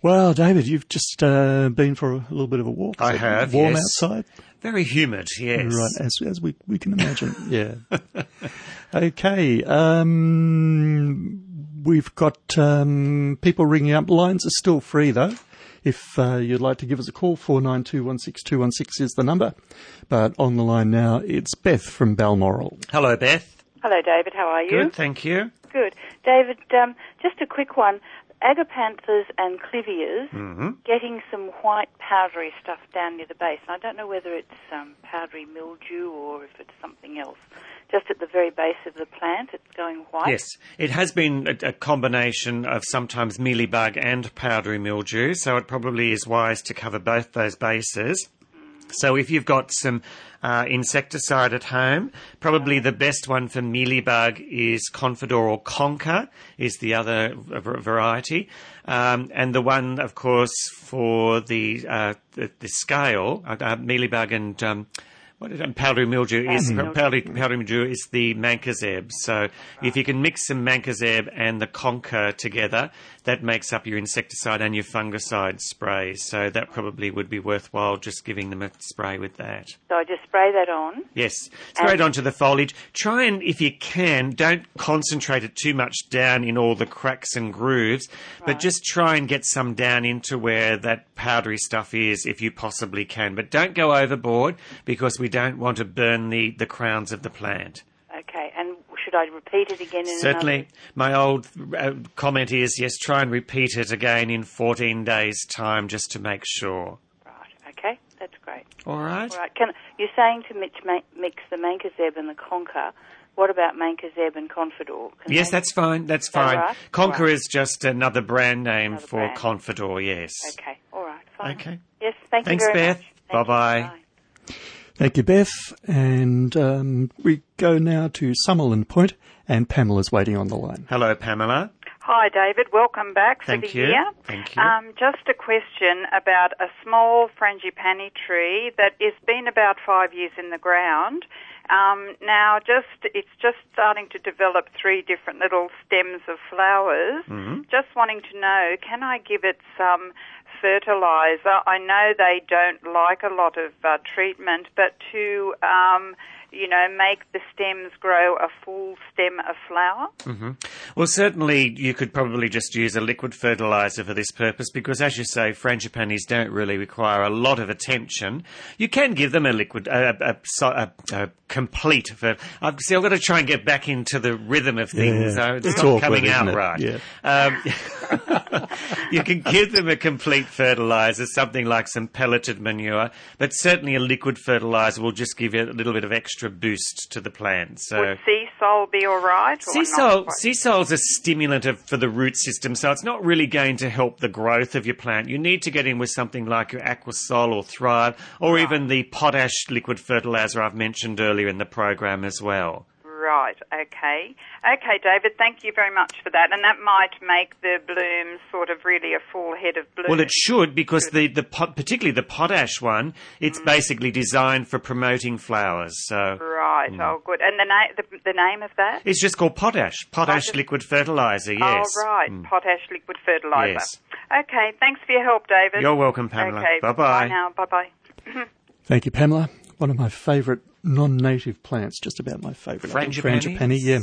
Well, David, you've just uh, been for a little bit of a walk. I have, Warm yes. outside? Very humid, yes. Right, as, as we, we can imagine. yeah. Okay. Um, we've got um, people ringing up. Lines are still free, though. If uh, you'd like to give us a call, 49216216 is the number. But on the line now, it's Beth from Balmoral. Hello, Beth. Hello, David. How are you? Good, thank you. Good. David, um, just a quick one. Agapanthus and clivias Mm-hmm. getting some white powdery stuff down near the base. And I don't know whether it's um, powdery mildew or if it's something else. Just at the very base of the plant, it's going white. Yes, it has been a, a combination of sometimes mealybug and powdery mildew, so it probably is wise to cover both those bases. So if you've got some uh, insecticide at home, probably the best one for mealybug is Confidor or Conquer is the other variety. Um, and the one, of course, for the, uh, the, the scale, uh, uh, mealybug and um, what is powdery mildew is Powdery powdery, powdery mildew is the mancozeb. So if you can mix some mancozeb and the Conquer together, that makes up your insecticide and your fungicide sprays. So that probably would be worthwhile just giving them a spray with that. So I just spray that on. Yes, spray it onto the foliage. Try and, if you can, don't concentrate it too much down in all the cracks and grooves, but just try and get some down into where that powdery stuff is if you possibly can. But don't go overboard because we don't want to burn the, the crowns of the plant. Should I repeat it again in Certainly, my old uh, comment is yes, try and repeat it again in 14 days' time just to make sure. another? Okay, that's great. All right? All right. Can, you're saying to mix, mix the mancozeb and the Conquer. What about mancozeb and confidor? Can Yes, that's fine. That's fine. right? Conquer Right. is just another brand name Another for brand. Confidor, yes. Okay, all right, fine. Okay. Yes, thank Thanks, you very Beth. much. Thank you. Bye-bye. Thank you, Beth. And um, we go now to Summerland Point, and Pamela's waiting on the line. Hello, Pamela. Hi, David. Welcome back Thank for the you. year. Thank you. Um, just a question about a small frangipani tree that has been about five years in the ground. Um, now, just it's just starting to develop three different little stems of flowers. Mhm. Just wanting to know, can I give it some fertilizer? I know they don't like a lot of uh, treatment, but to um, you know make the stems grow a full stem of flower. hmm Well, certainly you could probably just use a liquid fertilizer for this purpose because, as you say, frangipanis don't really require a lot of attention. You can give them a liquid, a, a, so- a, a complete. Fer- I've, see, I've got to try and get back into the rhythm of things. Yeah. so it's, It's not awkward, coming out it? right. Yeah. Um, you can give them a complete fertilizer, something like some pelleted manure, but certainly a liquid fertilizer will just give you a little bit of extra boost to the plant. So. Would sea sol be all right? Seasol, sea salt's a stimulant of, for the root system, so it's not really going to help the growth of your plant. You need to get in with something like your Aquasol or Thrive, or even the potash liquid fertilizer I've mentioned earlier in the program as well. Right, okay. Okay, David, thank you very much for that. And that might make the blooms sort of really a full head of bloom. Well, it should because the, the pot, particularly the potash one, it's basically designed for promoting flowers. So Right, oh good. And the, na- the, the name of that? it's just called potash, potash Potash. liquid fertilizer. Yes. Oh, right, Mm. potash liquid fertilizer. Yes. Okay, thanks for your help, David. You're welcome, Pamela. Okay, Bye-bye. Bye now, bye-bye. Thank you, Pamela. One of my favourite non-native plants, just about my favourite. I think Frangipanis? Frangipani, yeah.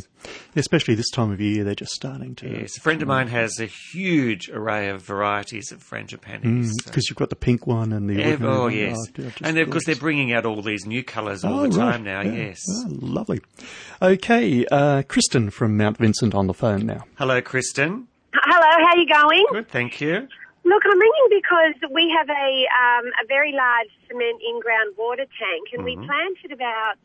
Especially this time of year, they're just starting to. Yes, a friend of mine has a huge array of varieties of frangipanis. so- Because you've got the pink one and the Yeah, ordinary oh one. yes, they're and of course they're bringing out all these new colours all Oh, the right. time now. Yeah. Yes. Oh, lovely. Okay, uh, Kristen from Mount Vincent on the phone now. Hello, Kristen. Hello, how are you going? Good, thank you. Look, I'm ringing because we have a um, a very large cement in-ground water tank, and we Mhm. planted about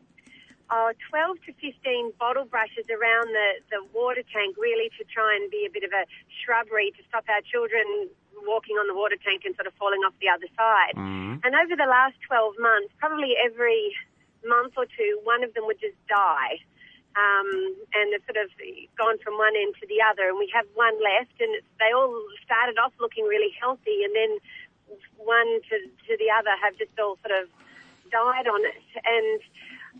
oh, 12 to 15 bottle brushes around the, the water tank, really to try and be a bit of a shrubbery to stop our children walking on the water tank and sort of falling off the other side. Mm. And over the last 12 months, probably every month or two, one of them would just die. Um, and they've sort of gone from one end to the other. And we have one left, and they all started off looking really healthy, and then one to, to the other have just all sort of died on it. And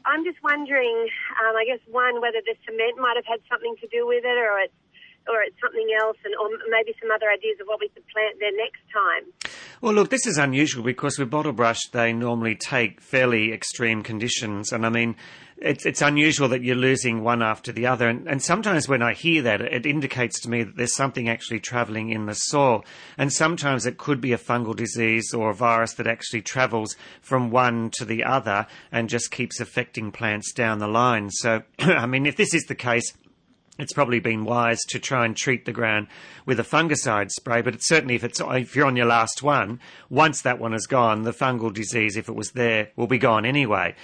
I'm just wondering, um, I guess, one, whether the cement might have had something to do with it, or it's or it's something else, and or maybe some other ideas of what we could plant there next time. Well, look, this is unusual because with bottle brush they normally take fairly extreme conditions, and I mean, it's it's unusual that you're losing one after the other, and, and sometimes when I hear that, it indicates to me that there's something actually travelling in the soil, and sometimes it could be a fungal disease or a virus that actually travels from one to the other and just keeps affecting plants down the line. So, I mean, if this is the case. it's probably been wise to try and treat the ground with a fungicide spray. But certainly if it's if you're on your last one, once that one is gone, the fungal disease, if it was there, will be gone anyway.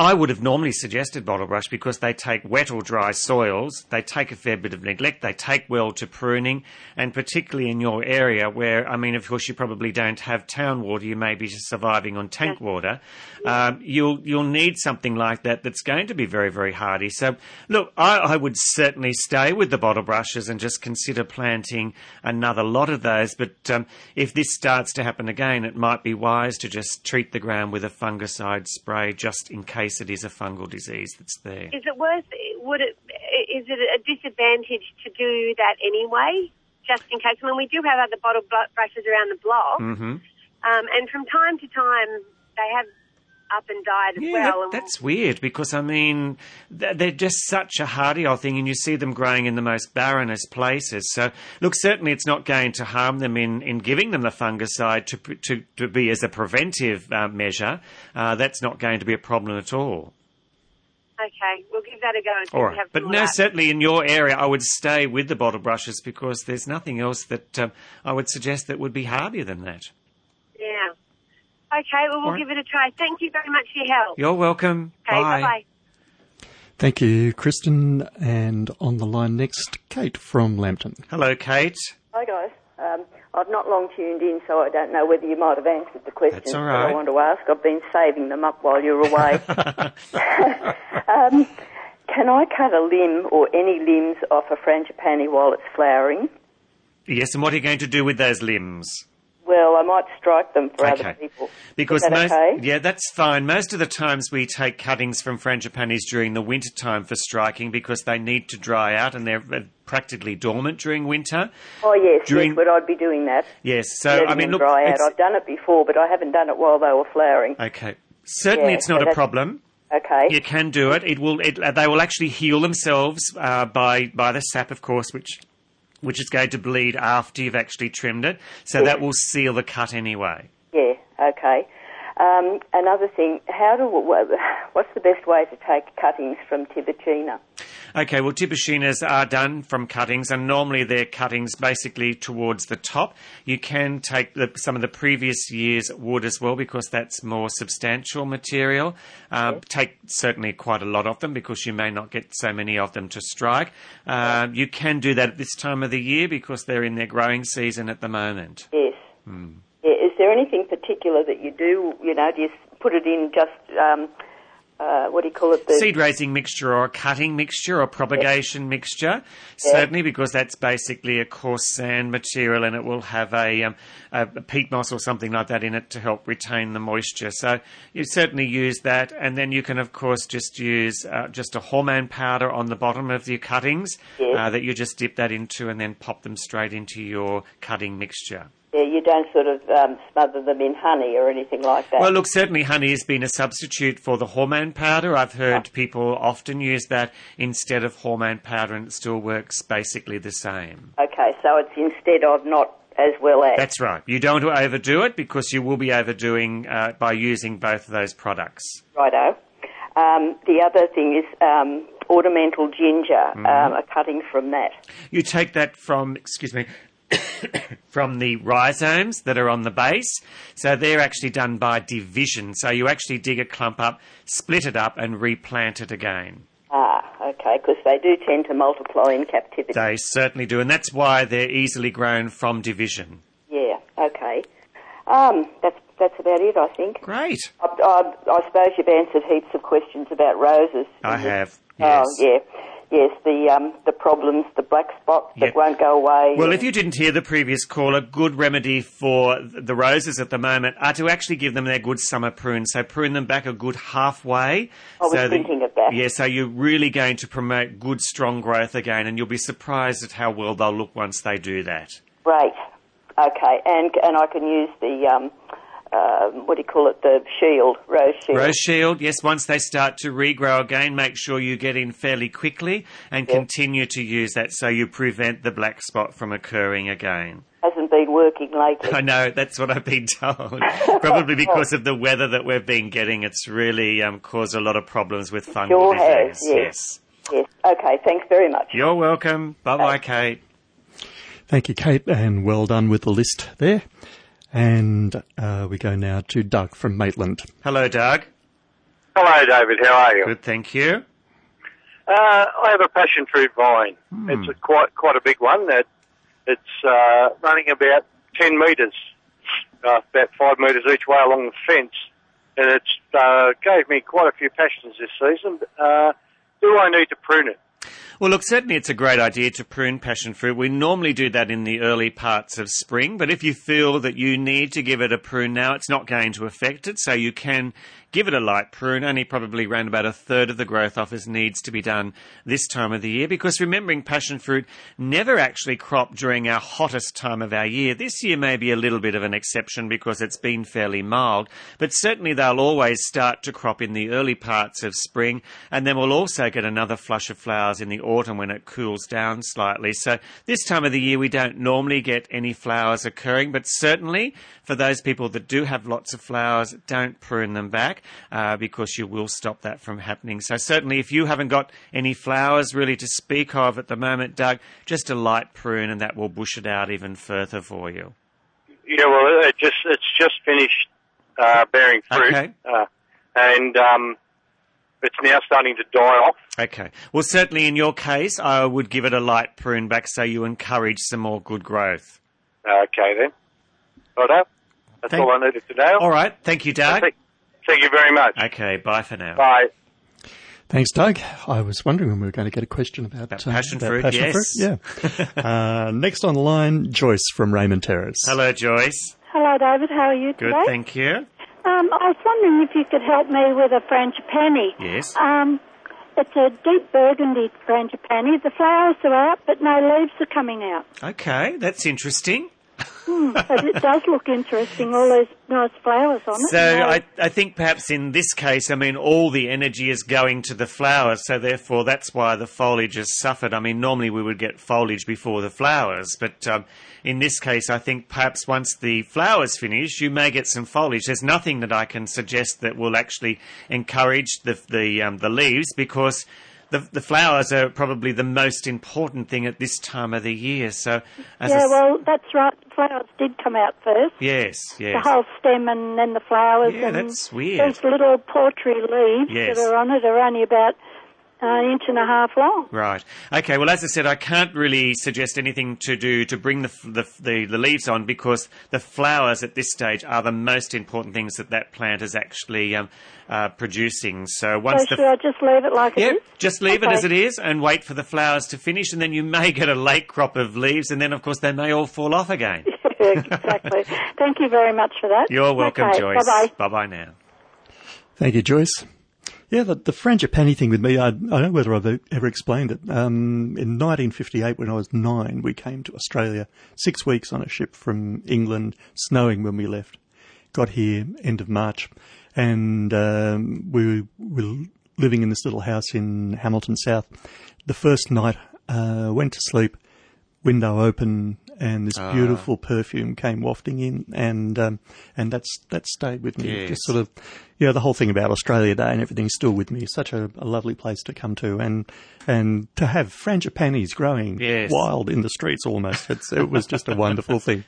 I would have normally suggested bottle brush because they take wet or dry soils, they take a fair bit of neglect, they take well to pruning, and particularly in your area where, I mean, of course, you probably don't have town water, you may be just surviving on tank water. Um, you'll you'll need something like that that's going to be very very hardy. So, look, I, I would certainly stay with the bottle brushes and just consider planting another lot of those. But um, if this starts to happen again, it might be wise to just treat the ground with a fungicide spray just in case case it is a fungal disease that's there. Is it worth? Would it? Is it a disadvantage to do that anyway? Just in case. I mean, we do have other bottle brushes around the block, mm-hmm. um, and from time to time they have up and died as yeah, well. That, that's weird because I mean they're just such a hardy old thing, and you see them growing in the most barrenest places. So look, certainly it's not going to harm them in, in giving them the fungicide to to, to be as a preventive uh, measure. Uh, that's not going to be a problem at all. Okay, we'll give that a go. All right. But no, that. certainly in your area, I would stay with the bottle brushes because there's nothing else that um, I would suggest that would be hardier than that. Yeah. Okay, well, we'll right. give it a try. Thank you very much for your help. You're welcome. Okay, bye bye. Thank you, Kristen. And on the line next, Kate from Lambton. Hello, Kate. Hi, guys. Um, I've not long tuned in, so I don't know whether you might have answered the questions That's all right. that I want to ask. I've been saving them up while you're away. um, can I cut a limb or any limbs off a frangipani while it's flowering? Yes, and what are you going to do with those limbs? Well, I might strike them for okay. other people. Because most, okay? yeah, that's fine. Most of the times we take cuttings from frangipanis during the winter time for striking because they need to dry out and they're uh, practically dormant during winter. Oh yes, during, yes, but I'd be doing that. Yes, so I mean, look, dry out. I've done it before, but I haven't done it while they were flowering. Okay, certainly yeah, it's not so a problem. Okay. You can do it. It will. It, they will actually heal themselves uh, by by the sap, of course, which which is going to bleed after you've actually trimmed it. So that will seal the cut anyway. Yeah, okay. Um, another thing, how do what's the best way to take cuttings from Tibouchina? Okay, well, Tibouchinas are done from cuttings, and normally they're cuttings basically towards the top. You can take the, some of the previous year's wood as well because that's more substantial material. Uh, yes. Take certainly quite a lot of them because you may not get so many of them to strike. Uh, you can do that at this time of the year because they're in their growing season at the moment. Yes. Hmm. Yeah, is there anything particular that you do? You know, do you put it in just um, uh, what do you call it? The seed raising mixture or a cutting mixture or propagation mixture. Certainly, because that's basically a coarse sand material and it will have a, um, a, peat moss or something like that in it to help retain the moisture. So you certainly use that, and then you can, of course, just use uh, just a hormone powder on the bottom of your cuttings uh, that you just dip that into and then pop them straight into your cutting mixture. Yeah, you don't sort of um, smother them in honey or anything like that. Well, look, certainly honey has been a substitute for the hormone powder. I've heard oh. people often use that instead of hormone powder, and it still works basically the same. Okay, so it's instead of not as well as. That's right. You don't want to overdo it because you will be overdoing uh, by using both of those products. Righto. Um, the other thing is um, ornamental ginger, mm-hmm. um, a cutting from that. You take that from, excuse me, from the rhizomes that are on the base. So they're actually done by division. So you actually dig a clump up, split it up, and replant it again. Ah, okay, because they do tend to multiply in captivity. They certainly do, and that's why they're easily grown from division. Yeah, okay. Um, that's that's about it, I think. Great. I, I, I suppose you've answered heaps of questions about roses. I have. Yes. Oh, yeah yes, the um, the problems, the black spots that won't go away. Well, if you didn't hear the previous call, a good remedy for the roses at the moment are to actually give them their good summer prune. So prune them back a good halfway. I was so thinking of that. Yeah, so you're really going to promote good, strong growth again, and you'll be surprised at how well they'll look once they do that. Great. Okay, and and I can use the um, um, what do you call it, the shield, rose shield. Rose shield, yes. Once they start to regrow again, make sure you get in fairly quickly and yes. continue to use that so you prevent the black spot from occurring again. Hasn't been working lately. I know, that's what I've been told. Probably because of the weather that we've been getting, it's really um, caused a lot of problems with fungal sure disease. Has, yes. yes. yes. Okay, thanks very much. You're welcome. Bye bye, Kate. Thank you, Kate, and well done with the list there. And uh, we go now to Doug from Maitland. Hello, Doug. Hello, David. How are you? Good, thank you. Uh, I have a passion fruit vine. Hmm. It's a quite quite a big one. That it's uh, running about ten metres, uh, about five metres each way along the fence, and it's uh, gave me quite a few passions this season. Uh, do I need to prune it? Well, look, certainly it's a great idea to prune passion fruit. We normally do that in the early parts of spring, but if you feel that you need to give it a prune now, it's not going to affect it, so you can give it a light prune. Only probably around about a third of the growth office needs to be done this time of the year because remembering passion fruit never actually crop during our hottest time of our year. This year may be a little bit of an exception because it's been fairly mild, but certainly they'll always start to crop in the early parts of spring and then we'll also get another flush of flowers in the autumn when it cools down slightly. So this time of the year we don't normally get any flowers occurring, but certainly for those people that do have lots of flowers, don't prune them back uh, because you will stop that from happening. So certainly, if you haven't got any flowers really to speak of at the moment, Doug, just a light prune, and that will bush it out even further for you. Yeah, well, it just it's just finished uh, bearing fruit, Okay. uh, and um, it's now starting to die off. Okay. Well, certainly in your case, I would give it a light prune back so you encourage some more good growth. Okay then. Righto. That's Thank- all I needed to know. All right. Thank you, Doug. Thank, thank you very much. Okay. Bye for now. Bye. Thanks, Doug. I was wondering when we were going to get a question about, About uh, passion about fruit, passion yes. fruit. Yeah. uh, next on the line, Joyce from Raymond Terrace. Hello, Joyce. Hello, David. How are you today? Good. Thank you. Um, I was wondering if you could help me with a frangipani. Yes. Um, it's a deep burgundy frangipani. The flowers are out, but no leaves are coming out. Okay. That's interesting. Hmm, but it does look interesting. All those nice flowers on it. So No- I, I think perhaps in this case, I mean, all the energy is going to the flowers, so therefore that's why the foliage has suffered. I mean, normally we would get foliage before the flowers, but um, in this case, I think perhaps once the flowers finish, you may get some foliage. There's nothing that I can suggest that will actually encourage the the um, the leaves because. The, the flowers are probably the most important thing at this time of the year. So, yeah, well, that's right. Flowers did come out first. yes, yes. The whole stem and then the flowers. Yeah, and that's weird. These little portrait leaves Yes. that are on it are only about uh, an inch and a half long. Right. Okay. Well, as I said, I can't really suggest anything to do to bring the, the, the, the leaves on because the flowers at this stage are the most important things that that plant is actually um, uh, producing. So once so the should I just leave it like Yep, it is? just leave it as it is and wait for the flowers to finish, and then you may get a late crop of leaves, and then of course they may all fall off again. exactly. Thank you very much for that. You're welcome, okay, Joyce. Bye-bye. Bye bye now. Thank you, Joyce. Yeah, the, the frangipani thing with me, I, I don't know whether I've ever explained it. Um, in 1958, when I was nine, we came to Australia, six weeks on a ship from England, snowing when we left. Got here end of March, and um, we were living in this little house in Hamilton South. The first night, uh, went to sleep, window open, and this Ah. beautiful perfume came wafting in, and um, and that's that stayed with me. Yes. Just sort of, you know, the whole thing about Australia Day and everything's still with me. Such a, a lovely place to come to, and and to have frangipanis growing Yes. wild in the streets almost. It's, it was just a wonderful thing.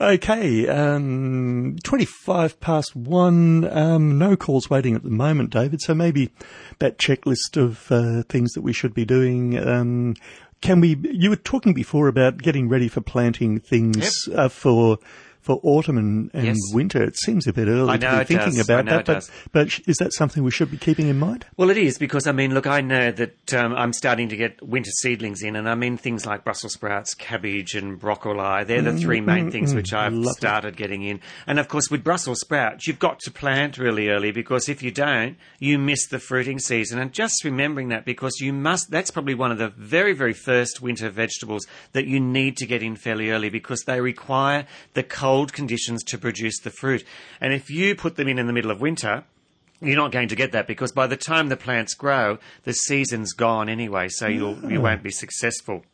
Okay, um, 25 past one. Um, no calls waiting at the moment, David. So maybe that checklist of uh, things that we should be doing. Um, can we? You were talking before about getting ready for planting things uh, for for autumn and, and Yes. winter. It seems a bit early to be thinking does. About that, but but is that something we should be keeping in mind? Well, it is because I mean, look, I know that um, I'm starting to get winter seedlings in, and I mean things like Brussels sprouts, cabbage, and broccoli. They're the Mm, three main mm, things mm, which I've started getting in. And of course, with Brussels sprouts, you've got to plant really early because if you don't, you miss the fruiting season. And just remembering that because you must, that's probably one of the very, very first winter vegetables that you need to get in fairly early because they require the cold conditions to produce the fruit. And if you put them in in the middle of winter, you're not going to get that because by the time the plants grow, the season's gone anyway, so you'll, you Ah. won't be successful.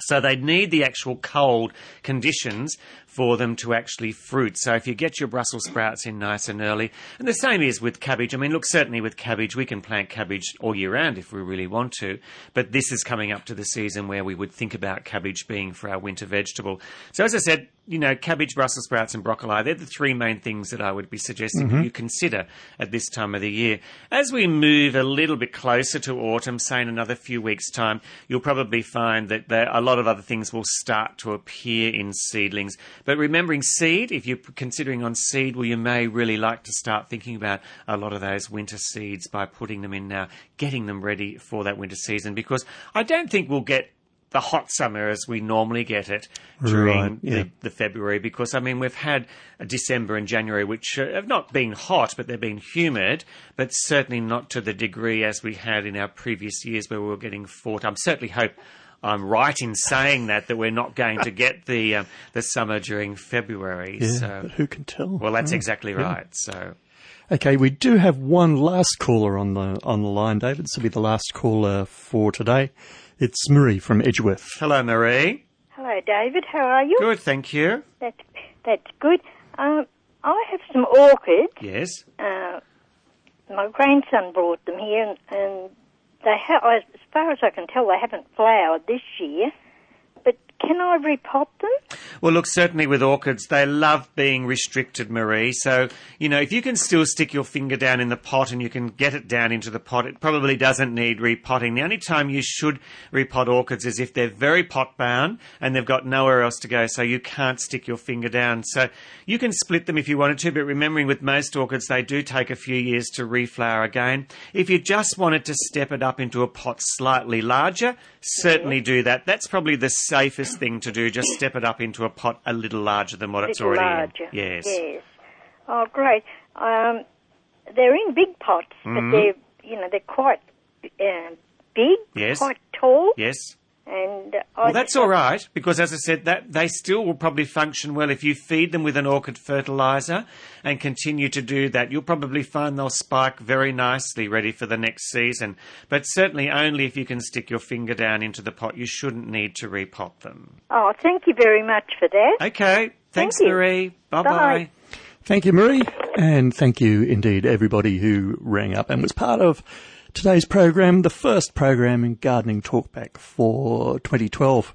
So they need the actual cold conditions for them to actually fruit. So if you get your Brussels sprouts in nice and early, and the same is with cabbage. I mean, look, certainly with cabbage, we can plant cabbage all year round if we really want to, but this is coming up to the season where we would think about cabbage being for our winter vegetable. So as I said, you know, cabbage, Brussels sprouts, and broccoli, they're the three main things that I would be suggesting Mhm. you consider at this time of the year. As we move a little bit closer to autumn, say in another few weeks' time, you'll probably find that there, a lot of other things will start to appear in seedlings. But remembering seed, if you're considering on seed, well, you may really like to start thinking about a lot of those winter seeds by putting them in now, getting them ready for that winter season, because I don't think we'll get the hot summer as we normally get it during Right, yeah. the, the February because I mean we've had a December and January which uh, have not been hot but they've been humid but certainly not to the degree as we had in our previous years where we were getting 40 I certainly hope I'm right in saying that that we're not going to get the um, the summer during February Yeah, so but who can tell? well that's Oh, exactly yeah. right so Okay, we do have one last caller on the on the line, David. This will be the last caller for today. It's Marie from Edgeworth. hello Marie Hello, David. How are you? good thank you That's that's good. Um, I have some orchids. yes Uh, my grandson brought them here, and, and they have, as far as I can tell, they haven't flowered this year. Can I repot them? Well, look, certainly with orchids, they love being restricted, Marie. So, you know, if you can still stick your finger down in the pot and you can get it down into the pot, it probably doesn't need repotting. The only time you should repot orchids is if they're very pot bound and they've got nowhere else to go, so you can't stick your finger down. So you can split them if you wanted to, but remembering with most orchids, they do take a few years to reflower again. If you just wanted to step it up into a pot slightly larger, certainly do that. That's probably the safest thing to do. Just step it up into a pot a little larger than what it's already larger. in. Yes. Yes. Oh, great. Um, they're in big pots, Mhm. but they're you know they're quite um, big, Yes. quite tall, Yes. And uh, Well, I that's all right because, as I said, that they still will probably function well if you feed them with an orchid fertilizer and continue to do that. You'll probably find they'll spike very nicely, ready for the next season. But certainly only if you can stick your finger down into the pot. You shouldn't need to repot them. Oh, thank you very much for that. Okay. Thanks, you. Marie. Bye Bye. bye. Thank you, Marie. And thank you indeed, everybody who rang up and was part of today's program, the first program in Gardening Talkback for 2012.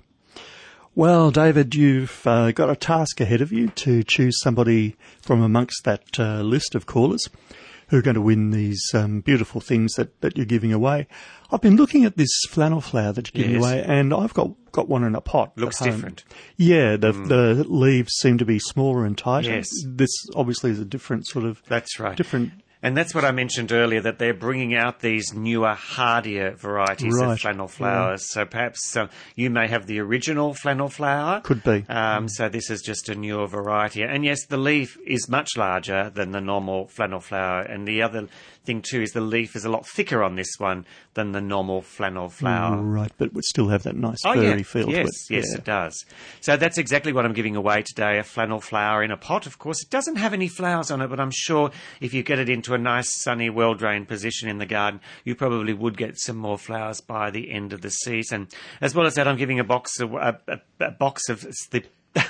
Well, David, you've uh, got a task ahead of you to choose somebody from amongst that uh, list of callers who are going to win these um, beautiful things that, that you're giving away. I've been looking at this flannel flower that you're giving Yes. away, and I've got, got one in a pot. Looks different. Yeah, the the leaves seem to be smaller and tighter. Yes. This obviously is a different sort of That's right. different. And that's what I mentioned earlier, that they're bringing out these newer, hardier varieties Right, of flannel flowers. So perhaps uh, you may have the original flannel flower. Could be. Um, so this is just a newer variety. And yes, the leaf is much larger than the normal flannel flower. And the other thing too is the leaf is a lot thicker on this one than the normal flannel flower. Right, but would still have that nice Oh, furry yeah. feel yes, to it. Yes, Yeah. it does. So that's exactly what I'm giving away today, a flannel flower in a pot, of course. It doesn't have any flowers on it, but I'm sure if you get it into a nice, sunny, well-drained position in the garden, you probably would get some more flowers by the end of the season. As well as that, I'm giving a box of, a, a, a box of the...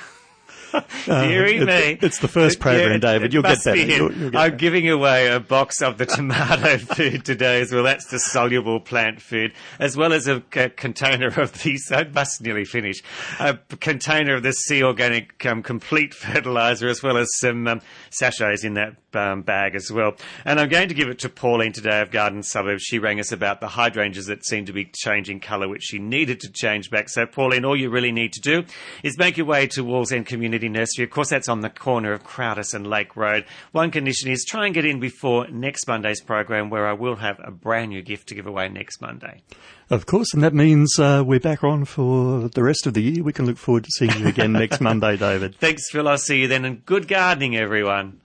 Deary it- me. it's the first program, Yeah, David. You'll get that. You'll- you'll get I'm that. giving away a box of the tomato food today as well. That's the soluble plant food, as well as a container of the. I must nearly finish. a container of the Sea Organic um, complete fertilizer, as well as some um, sachets in that um, bag as well. And I'm going to give it to Pauline today of Garden Suburbs. She rang us about the hydrangeas that seem to be changing colour, which she needed to change back. So, Pauline, all you really need to do is make your way to Wallsend Community Nursery. Of course, that's on the corner of Croudace and Lake Road. One condition is try and get in before next Monday's program, where I will have a brand new gift to give away next Monday. Of course, and that means uh, we're back on for the rest of the year. We can look forward to seeing you again next Monday, David. Thanks, Phil. I'll see you then, and good gardening, everyone.